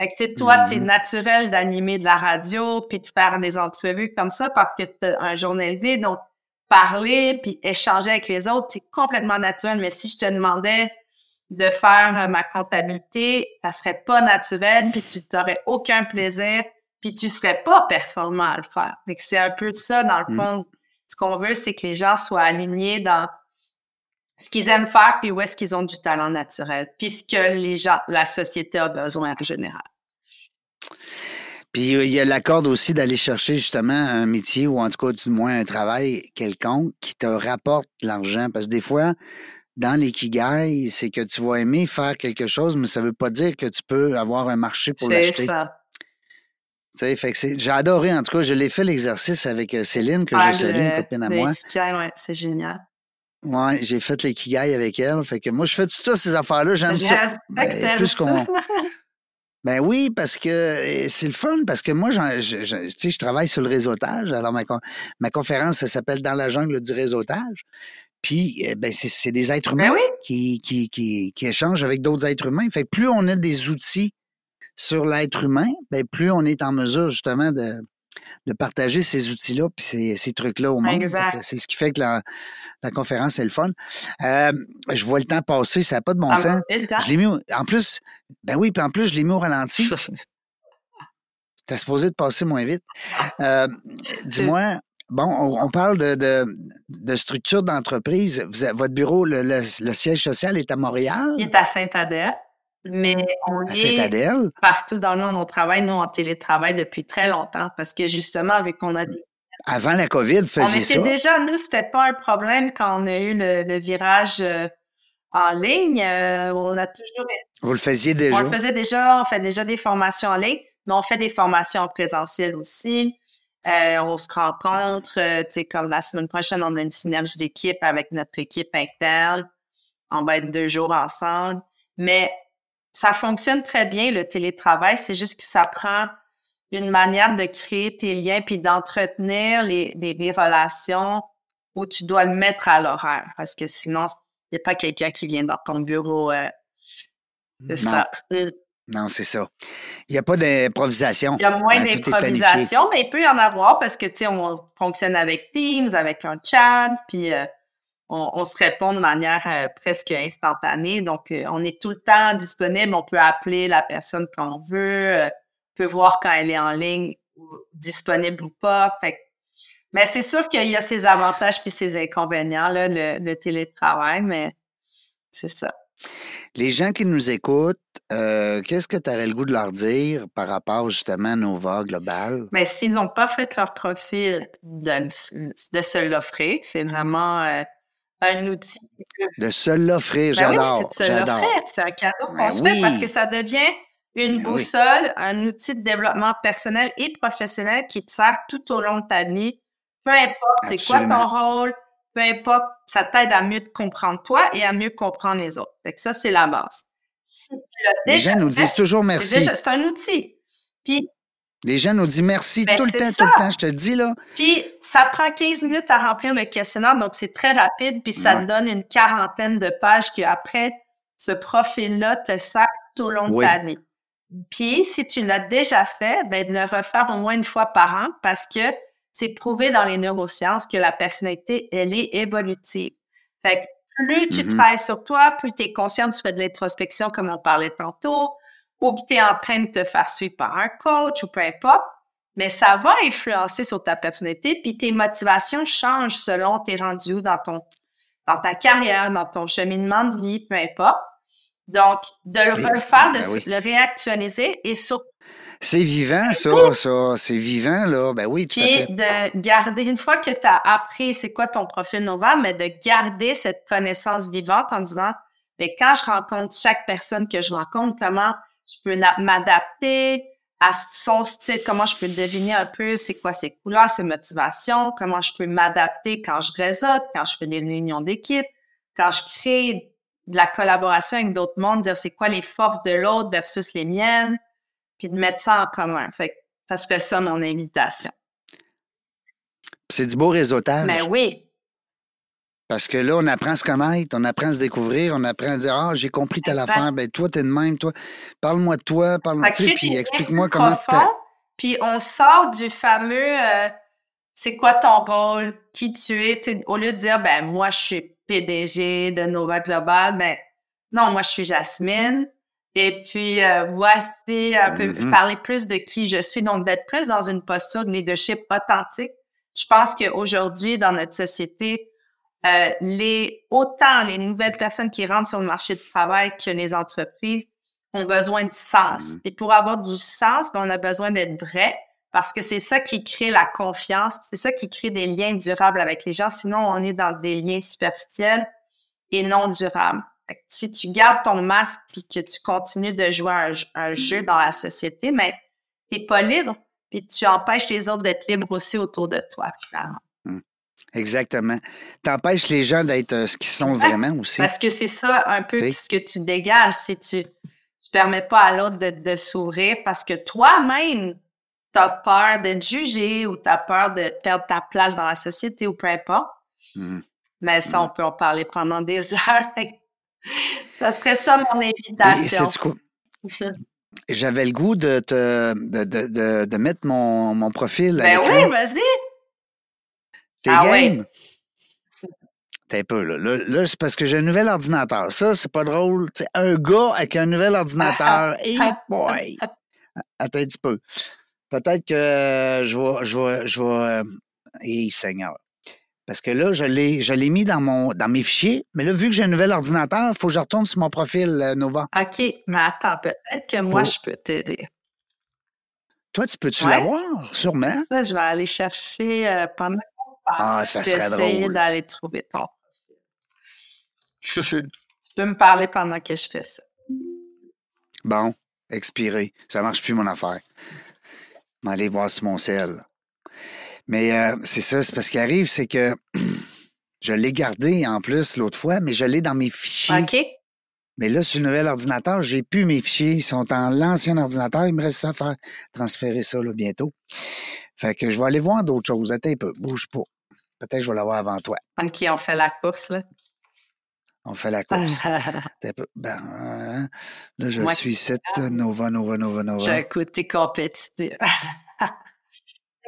Fait que, tu sais, toi, c'est Mhm. naturel d'animer de la radio puis de faire des entrevues comme ça parce que tu as un journée élevé. Donc, parler puis échanger avec les autres, c'est complètement naturel. Mais si je te demandais de faire euh, ma comptabilité, ça serait pas naturel puis tu n'aurais aucun plaisir puis tu serais pas performant à le faire. C'est un peu ça, dans le Mm. fond. Ce qu'on veut, c'est que les gens soient alignés dans ce qu'ils aiment faire, puis où est-ce qu'ils ont du talent naturel, puis ce que les gens, la société a besoin en général. Puis il y a l'accord aussi d'aller chercher justement un métier ou en tout cas du moins un travail quelconque qui te rapporte l'argent. Parce que des fois, dans l'ikigai, c'est que tu vas aimer faire quelque chose, mais ça ne veut pas dire que tu peux avoir un marché pour l'acheter. C'est ça. J'ai adoré, en tout cas, je l'ai fait l'exercice avec euh, Céline, que je salue, une copine à moi. Ouais, c'est génial. Ouais, j'ai fait l'ikigai avec elle. Fait que moi, je fais tout ça, ces affaires-là, j'aime ça. Ben, plus qu'on. Ben oui, parce que c'est le fun, parce que moi, je, je, je travaille sur le réseautage. Alors, ma, ma conférence, ça s'appelle Dans la jungle du réseautage. Puis, euh, ben, c'est des êtres ben humains qui, qui, qui, qui, échangent avec d'autres êtres humains. Fait que plus on a des outils sur l'être humain, ben, plus on est en mesure, justement, de, de partager ces outils-là puis ces, ces trucs-là au monde. C'est ce qui fait que la, la conférence est le fun. Euh, je vois le temps passer, ça n'a pas de bon ah, sens. Je l'ai mis en plus, ben oui, puis en plus, je l'ai mis au ralenti. T'es supposé de passer moins vite. Euh, dis-moi, bon, on, parle de, de, de structure d'entreprise. Votre bureau, le, le, siège social est à Montréal? Il est à Saint-Adèle. Mais on est partout dans le monde. On travaille, nous, en télétravail depuis très longtemps parce que justement, avec qu'on a des avant la COVID, faisait était déjà, nous, c'était pas un problème quand on a eu le, virage euh, en ligne. Euh, on a toujours. Vous le faisiez déjà? On le faisait déjà. On fait déjà des formations en ligne, mais on fait des formations en présentiel aussi. Euh, on se rencontre, tu sais, comme la semaine prochaine, on a une synergie d'équipe avec notre équipe interne. On va être deux jours ensemble. Mais ça fonctionne très bien, le télétravail. C'est juste que ça prend une manière de créer tes liens puis d'entretenir les, les, relations où tu dois le mettre à l'horaire. Parce que sinon, il n'y a pas quelqu'un qui vient dans ton bureau. Euh, c'est ça. Non, c'est ça. Il n'y a pas d'improvisation. Il y a moins d'improvisation, mais il peut y en avoir parce que, tu sais, on fonctionne avec Teams, avec un chat, puis euh, on, se répond de manière euh, presque instantanée. Donc, euh, on est tout le temps disponible. On peut appeler la personne qu'on veut, on peut voir quand elle est en ligne, ou disponible ou pas. mais c'est sûr qu'il y a ses avantages puis ses inconvénients, là, le, télétravail, mais c'est ça. Les gens qui nous écoutent, qu'est-ce que tu aurais le goût de leur dire par rapport justement à Nova Global? Mais s'ils n'ont pas fait leur profil, de, de se l'offrir. C'est vraiment un outil. De se l'offrir, ben j'adore. c'est de se l'offrir. C'est un cadeau qu'on ben se fait parce que ça devient une ben boussole, un outil de développement personnel et professionnel qui te sert tout au long de ta vie. Peu importe c'est quoi ton rôle, peu importe, ça t'aide à mieux te comprendre toi et à mieux comprendre les autres. Fait que ça, c'est la base. les gens nous disent toujours merci. C'est un outil. Puis les gens nous disent merci ben, tout le temps, tout le temps, je te dis, là. Puis, ça prend 15 minutes à remplir le questionnaire, donc c'est très rapide, puis ça te donne une quarantaine de pages qui, après, ce profil-là te sert tout au long de ta vie. Puis, si tu l'as déjà fait, ben, de le refaire au moins une fois par an parce que c'est prouvé dans les neurosciences que la personnalité, elle est évolutive. Fait que plus tu mm-hmm. travailles sur toi, plus tu es conscient, tu fais de l'introspection comme on parlait tantôt, ou que tu es en train de te faire suivre par un coach ou peu importe, mais ça va influencer sur ta personnalité, puis tes motivations changent selon tes rendus dans ton dans ta carrière, dans ton cheminement de vie, peu importe. Donc, de le refaire, de ben le réactualiser et surtout c'est vivant, ça, ça. C'est vivant, là. Ben oui, tout à fait. de garder, une fois que tu as appris c'est quoi ton profil Nova, mais de garder cette connaissance vivante en disant, mais ben, quand je rencontre chaque personne que je rencontre, comment je peux m'adapter à son style, comment je peux deviner un peu c'est quoi ses couleurs, ses motivations, comment je peux m'adapter quand je réseaute, quand je fais des réunions d'équipe, quand je crée de la collaboration avec d'autres mondes, dire c'est quoi les forces de l'autre versus les miennes, puis de mettre ça en commun. Fait ça se fait ça mon invitation. C'est du beau réseautage. Mais ben oui, parce que là, on apprend à se connaître, on apprend à se découvrir, on apprend à dire Ah, j'ai compris telle affaire, ben toi, t'es de même, toi. Parle-moi de toi, parle-moi de toi, puis explique-moi comment Puis on sort du fameux euh, c'est quoi ton rôle, qui tu es, au lieu de dire ben moi je suis PDG de Nova Global, ben non, moi je suis Jasmine. Et puis euh, voici un peu mm-hmm. parler plus de qui je suis, donc d'être plus dans une posture de leadership authentique. Je pense qu'aujourd'hui, dans notre société, euh, les, autant les nouvelles personnes qui rentrent sur le marché du travail que les entreprises ont besoin de sens. Mhm. Et pour avoir du sens, ben, on a besoin d'être vrai parce que c'est ça qui crée la confiance, c'est ça qui crée des liens durables avec les gens. Sinon, on est dans des liens superficiels et non durables. Si tu gardes ton masque puis que tu continues de jouer un, jeu dans la société, mais t'es pas libre puis tu empêches les autres d'être libres aussi autour de toi. finalement. Exactement. T'empêches les gens d'être euh, ce qu'ils sont vraiment aussi. Parce que c'est ça un peu Tu ce que tu dégages, si tu tu permets pas à l'autre de, de s'ouvrir parce que toi-même, tu as peur d'être jugé ou tu as peur de perdre ta place dans la société ou peu importe. Mhm. Mais ça, on peut en parler pendant des heures. Ça serait ça mon invitation. J'avais le goût de, te, de, de, de, de mettre mon, mon profil ben oui, vas-y. T'es Ah game? T'es un peu, là. Là, là, c'est parce que j'ai un nouvel ordinateur. Ça, c'est pas drôle. Un gars avec un nouvel ordinateur. Hey boy! Attends un petit peu. Peut-être que je vais. Je vais, je vais euh, hey, Seigneur. Parce que là, je l'ai, je l'ai mis dans, mon, dans mes fichiers. Mais là, vu que j'ai un nouvel ordinateur, il faut que je retourne sur mon profil euh, Nova. OK, mais attends, peut-être que moi, je peux t'aider. Toi, tu peux-tu Ouais. l'avoir? Sûrement. Ça, je vais aller chercher euh, pendant qu'on se parle. Ah, ça je vais serait essayer drôle. d'aller trouver ton profil. tu peux me parler pendant que je fais ça. Bon, expiré. Ça marche plus, mon affaire. Je vais aller voir sur mon sel. Mais euh, c'est ça, c'est parce qu'il arrive, c'est que je l'ai gardé en plus l'autre fois, mais je l'ai dans mes fichiers. OK? Mais là, sur le nouvel ordinateur, j'ai plus mes fichiers. Ils sont en l'ancien ordinateur. Il me reste ça à faire, transférer ça là, bientôt. Fait que je vais aller voir d'autres choses. Attends un peu, bouge pas. Peut-être que je vais l'avoir avant toi. OK, on fait la course, là. On fait la course. Un peu. Ben, euh, là, je Moi, suis tu- 7, Nova, Nova, Nova, Nova. J'ai un côté compétitif.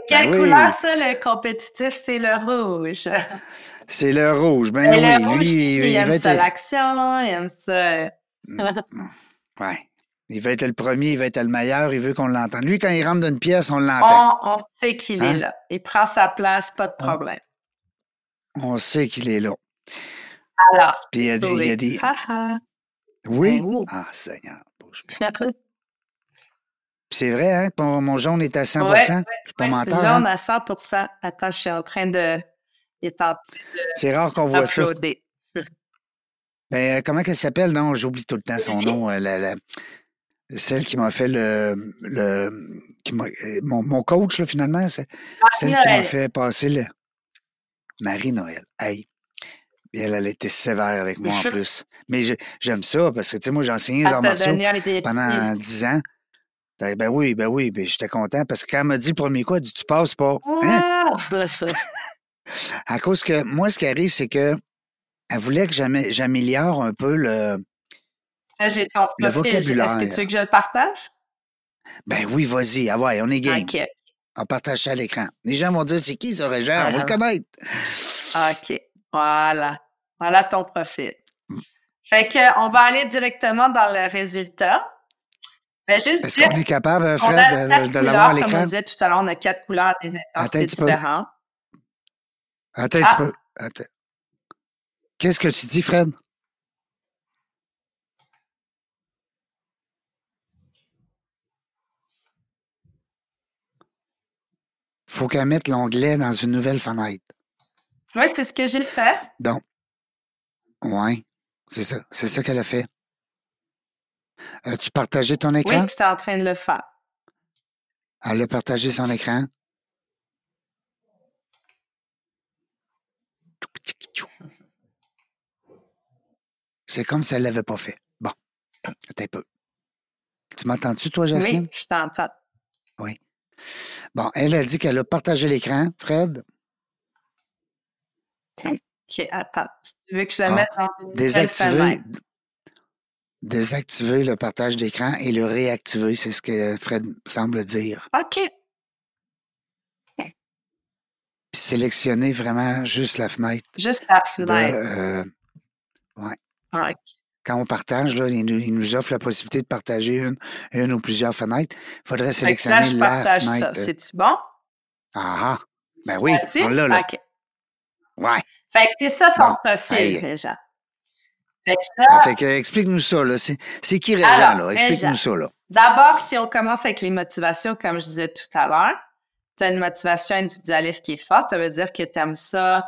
Quelle Ben oui. couleur, ça, le compétitif? C'est le rouge? C'est le rouge. Ben Et le oui, rouge, lui, il, il, aime ça être. l'action, il aime ça. Ouais. Il va être le premier, il va être le meilleur, il veut qu'on l'entende. Lui, quand il rentre dans une pièce, on l'entend. On, on sait qu'il Hein? est là. Il prend sa place, pas de problème. On sait qu'il est là. Alors, Puis il y a des. il y a des-. Oui? Oui. Ah, Seigneur. c'est vrai, hein, mon, mon jaune est à 100 Ouais, Je suis pas Ouais, menteur. jaune hein? à 100 Attends, je suis en train de. C'est rare qu'on voit ça. Ben, euh, comment qu'elle s'appelle? Non, j'oublie tout le temps son nom. euh, la- la- celle qui m'a fait le. le qui euh, mon, mon coach, là, finalement, c'est celle qui m'a fait passer le. Marie-Noël. Hey. Elle, elle a été sévère avec moi en plus. Mais j'aime ça parce que, tu sais, moi, j'ai enseigné les arts martiaux pendant 10 ans. Ben, ben oui, ben oui, ben j'étais content parce que quand elle m'a dit le premier quoi, elle dit Tu passes pas. Hein? Ah, ça. À cause que moi, ce qui arrive, c'est que elle voulait que j'amé- j'améliore un peu le. Là, J'ai ton Le profil. Est-ce que vocabulaire. tu veux que je le partage? Ben oui, vas-y, ah ouais, on est game. OK. On partage ça à l'écran. Les gens vont dire c'est qui ce Régent? On va le Ah. connaître. OK. Voilà. Voilà ton profil. Mm. Fait que, on va aller directement dans le résultat. Ben, juste Est-ce qu'on est capable, euh, Fred, de, de l'avoir à couleurs, Comme on l'écran? disait tout à l'heure, on a quatre couleurs des Attends intensités peu. différentes. Attends un Ah. petit peu. Attends. Qu'est-ce que tu dis, Fred? Faut qu'elle mette l'onglet dans une nouvelle fenêtre. Oui, c'est ce que j'ai fait. Donc, ouais, c'est ça. C'est ça qu'elle a fait. As-tu partagé ton Oui, écran? j'étais en train de le faire. Elle a partagé son écran? C'est comme si elle l'avait pas fait. Bon, attends un peu. Tu m'entends-tu, toi, Jasmine? Oui, je t'entends. Bon, elle a dit qu'elle a partagé l'écran. Fred, OK, attends. Tu veux que je le Ah, mette dans une désactiver, fenêtre? Désactiver le partage d'écran et le réactiver, c'est ce que Fred semble dire. OK. Puis sélectionner vraiment juste la fenêtre. Juste la de, fenêtre. euh, OK. quand on partage, là, il, nous, il nous offre la possibilité de partager une, une ou plusieurs fenêtres. Il faudrait que là, sélectionner je la partage fenêtre. ça. C'est-tu bon? Ah ah! Ben oui, on l'a là. OK. Ouais. Fait que c'est ça ton profil, Réjean. Fait que, ah, fait que explique-nous ça, là. C'est qui Réjean, là? Explique-nous ça, là. D'abord, si on commence avec les motivations, comme je disais tout à l'heure, tu as une motivation individualiste qui est forte. Ça veut dire que tu aimes ça,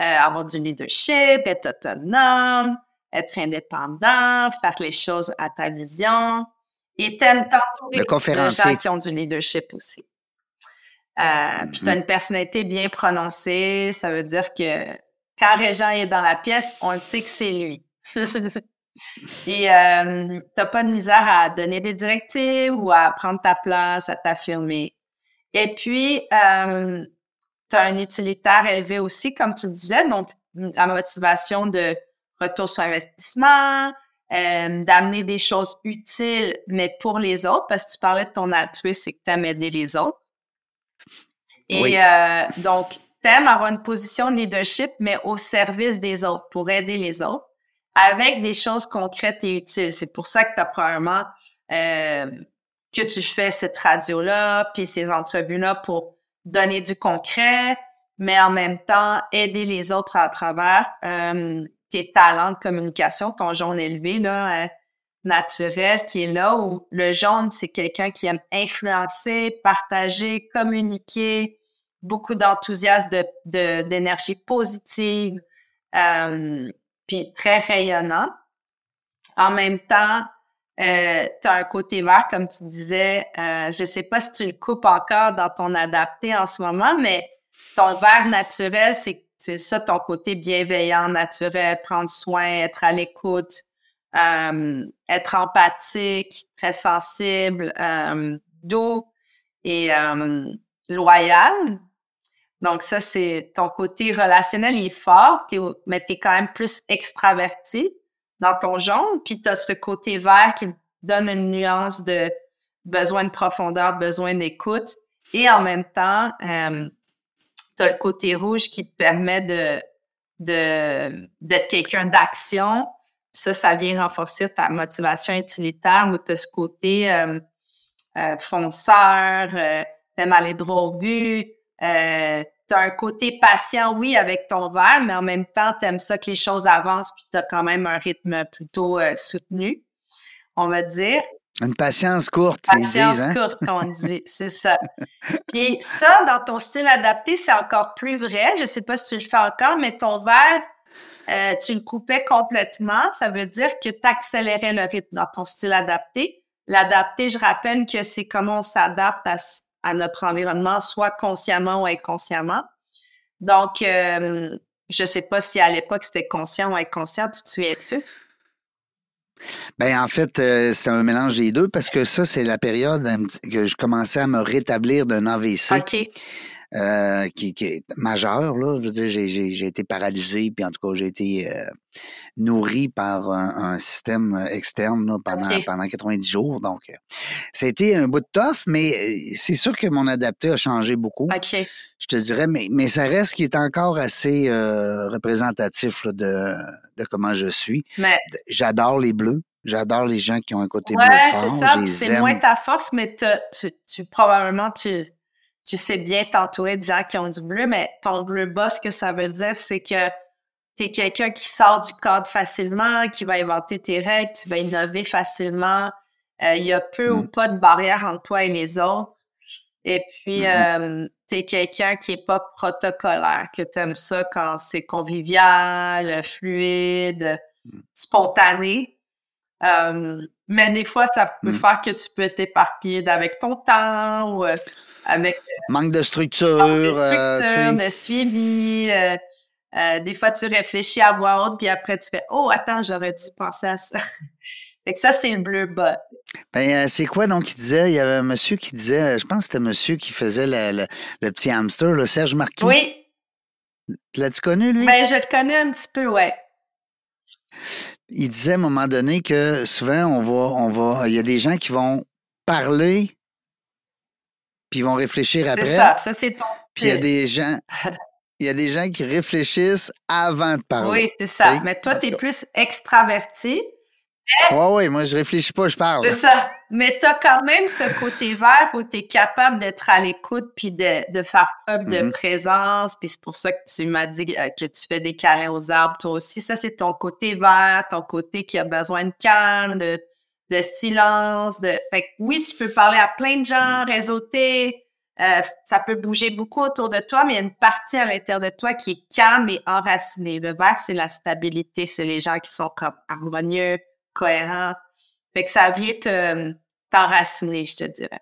euh, avoir du leadership, être autonome, être indépendant, faire les choses à ta vision. Et t'aimes t'entourer de gens qui ont du leadership aussi. Euh, Puis tu as mm-hmm. une personnalité bien prononcée. Ça veut dire que quand Régent est dans la pièce, on le sait que c'est lui. Et euh, t'as pas de misère à donner des directives ou à prendre ta place, à t'affirmer. Et puis, euh, tu as un utilitaire élevé aussi, comme tu disais, donc la motivation de retour sur investissement, euh, d'amener des choses utiles, mais pour les autres, parce que tu parlais de ton altruisme, c'est que tu aimes aider les autres. Et euh, donc, tu aimes avoir une position de leadership, mais au service des autres, pour aider les autres, avec des choses concrètes et utiles. C'est pour ça que tu as probablement euh, que tu fais cette radio-là, puis ces entrevues-là pour donner du concret, mais en même temps aider les autres à travers euh, tes talents de communication, ton jaune élevé là, euh, naturel qui est là où le jaune c'est quelqu'un qui aime influencer, partager, communiquer, beaucoup d'enthousiasme, de d'énergie positive, euh, puis très rayonnant. En même temps, euh, tu as un côté vert, comme tu disais. Euh, je sais pas si tu le coupes encore dans ton adapté en ce moment, mais ton vert naturel, c'est, c'est ça ton côté bienveillant, naturel, prendre soin, être à l'écoute, euh, être empathique, très sensible, euh, doux et euh, loyal. Donc ça, c'est ton côté relationnel, il est fort, mais tu es quand même plus extraverti dans ton jaune, puis tu as ce côté vert qui donne une nuance de besoin de profondeur, besoin d'écoute, et en même temps, euh, tu as le côté rouge qui te permet de, de, d'être quelqu'un d'action. Ça, ça vient renforcer ta motivation utilitaire où tu as ce côté euh, euh, fonceur, euh, t'aimes aller droit au but, euh, tu as un côté patient, oui, avec ton verre, mais en même temps, tu aimes ça que les choses avancent, puis tu as quand même un rythme plutôt euh, soutenu, on va dire. Une patience courte, ils disent. Patience hein? courte, on dit, c'est ça. Puis ça, dans ton style adapté, c'est encore plus vrai. Je sais pas si tu le fais encore, mais ton verre, euh, tu le coupais complètement. Ça veut dire que tu accélérais le rythme dans ton style adapté. L'adapté, je rappelle que c'est comment on s'adapte à, à notre environnement, soit consciemment ou inconsciemment. Donc, euh, je ne sais pas si à l'époque c'était conscient ou inconscient, tu te souviens-tu? Ben en fait, euh, c'est un mélange des deux parce que ça, c'est la période que je commençais à me rétablir d'un AVC. OK. Euh, qui, qui, est majeur. Là. Je veux dire, j'ai, été paralysé, puis en tout cas, j'ai été euh, nourri par un, un système externe là, pendant, pendant 90 jours. Donc, euh, a été un bout de tough, mais c'est sûr que mon adapté a changé beaucoup. Je te dirais, mais, mais ça reste qui est encore assez représentatif là, de, de comment je suis. Mais... J'adore les bleus. J'adore les gens qui ont un côté bleu fort. c'est ça. C'est moins ta force, mais tu, tu, probablement, tu tu sais bien t'entourer de gens qui ont du bleu, mais ton bleu bas, ce que ça veut dire, c'est que tu es quelqu'un qui sort du cadre facilement, qui va inventer tes règles, tu vas innover facilement. Euh, il y a peu ou mm. pas de barrière entre toi et les autres. Et puis, mm-hmm. euh, tu es quelqu'un qui est pas protocolaire, que tu aimes ça quand c'est convivial, fluide, mm. spontané. Euh, mais des fois, ça peut mm. faire que tu peux t'éparpiller avec ton temps ou avec euh, manque de structure, manque de, euh, structure, de suivi. Euh, des fois, tu réfléchis à voix haute, puis après, tu fais Oh, attends, j'aurais dû penser à ça. fait que ça, c'est le bleu bas. Ben, c'est quoi donc qui disait? Il y avait un monsieur qui disait, je pense que c'était monsieur qui faisait le, le, petit hamster, le Serge Marquis. Oui. L'as-tu connu, lui? Ben, je le connais un petit peu, ouais. Il disait à un moment donné que souvent, on va, on va, il y a des gens qui vont parler puis ils vont réfléchir après. C'est ça, ça c'est ton. Puis il y a des gens. Il y a des gens qui réfléchissent avant de parler. Oui, c'est ça. Mais toi, tu es plus extraverti. Oui, oui, moi, je réfléchis pas, je parle. C'est ça. Mais tu as quand même ce côté vert où tu es capable d'être à l'écoute puis de, de, faire preuve de Mhm. présence. Puis c'est pour ça que tu m'as dit euh, que tu fais des câlins aux arbres, toi aussi. Ça, c'est ton côté vert, ton côté qui a besoin de calme, de, de silence. De... Fait que oui, tu peux parler à plein de gens, réseauter. Euh, ça peut bouger beaucoup autour de toi, mais il y a une partie à l'intérieur de toi qui est calme et enracinée. Le vert, c'est la stabilité. C'est les gens qui sont comme harmonieux, cohérents. Fait que ça vient te, t'enraciner, je te dirais.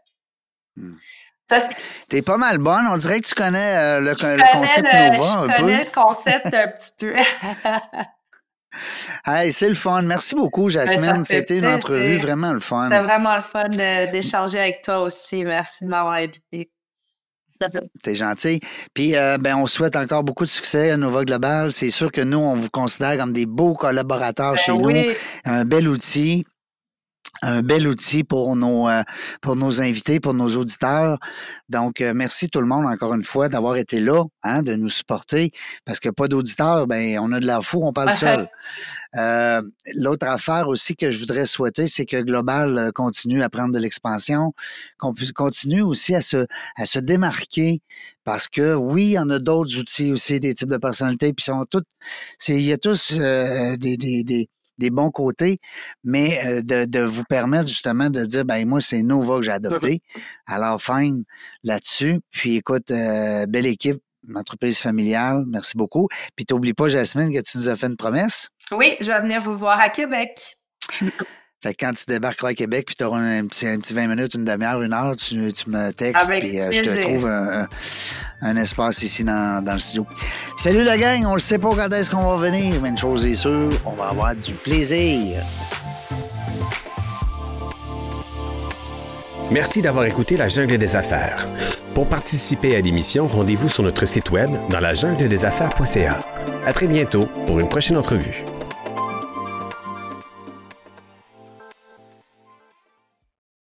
Hmm. T'es pas mal bonne. On dirait que tu connais euh, le, je le connais concept le- Nova je un peu. connais le concept un petit peu. Hey, c'est le fun. Merci beaucoup, Jasmine. Ben, fait C'était une entrevue vraiment le fun. C'était vraiment le fun d'échanger avec toi aussi. Merci de m'avoir invité. T'es gentil. Puis, euh, ben, on souhaite encore beaucoup de succès à Nova Global. C'est sûr que nous, on vous considère comme des beaux collaborateurs chez Ben nous. oui, Un bel outil. Un bel outil pour nos, euh, pour nos invités, pour nos auditeurs. Donc, euh, merci tout le monde encore une fois d'avoir été là, hein, de nous supporter. Parce que pas d'auditeurs, ben, on a de la fou, on parle seul. Euh, L'autre affaire aussi que je voudrais souhaiter, c'est que Global euh, continue à prendre de l'expansion, qu'on puisse continue aussi à se, à se démarquer. Parce que oui, il y en a d'autres outils aussi, des types de personnalités, puis ils sont toutes, c'est, il y a tous euh, des, des, des, des bons côtés, mais euh, de, de vous permettre justement de dire, ben moi, c'est Nova que j'ai adopté. Alors, fine là-dessus. Puis écoute, euh, belle équipe, entreprise familiale, merci beaucoup. Puis t'oublies pas, Jasmine, que tu nous as fait une promesse? oui, je vais venir vous voir à Québec. Fait que quand tu débarqueras à Québec, puis tu auras un petit, un petit 20 minutes, une demi-heure, une heure, tu, tu me textes, puis euh, je te trouve un, un- un espace ici dans, dans le studio. Salut la gang, on ne sait pas quand est-ce qu'on va venir, mais une chose est sûre, on va avoir du plaisir. Merci d'avoir écouté La Jungle des Affaires. Pour participer à l'émission, rendez-vous sur notre site web dans la jungle des affaires.ca. À très bientôt pour une prochaine entrevue.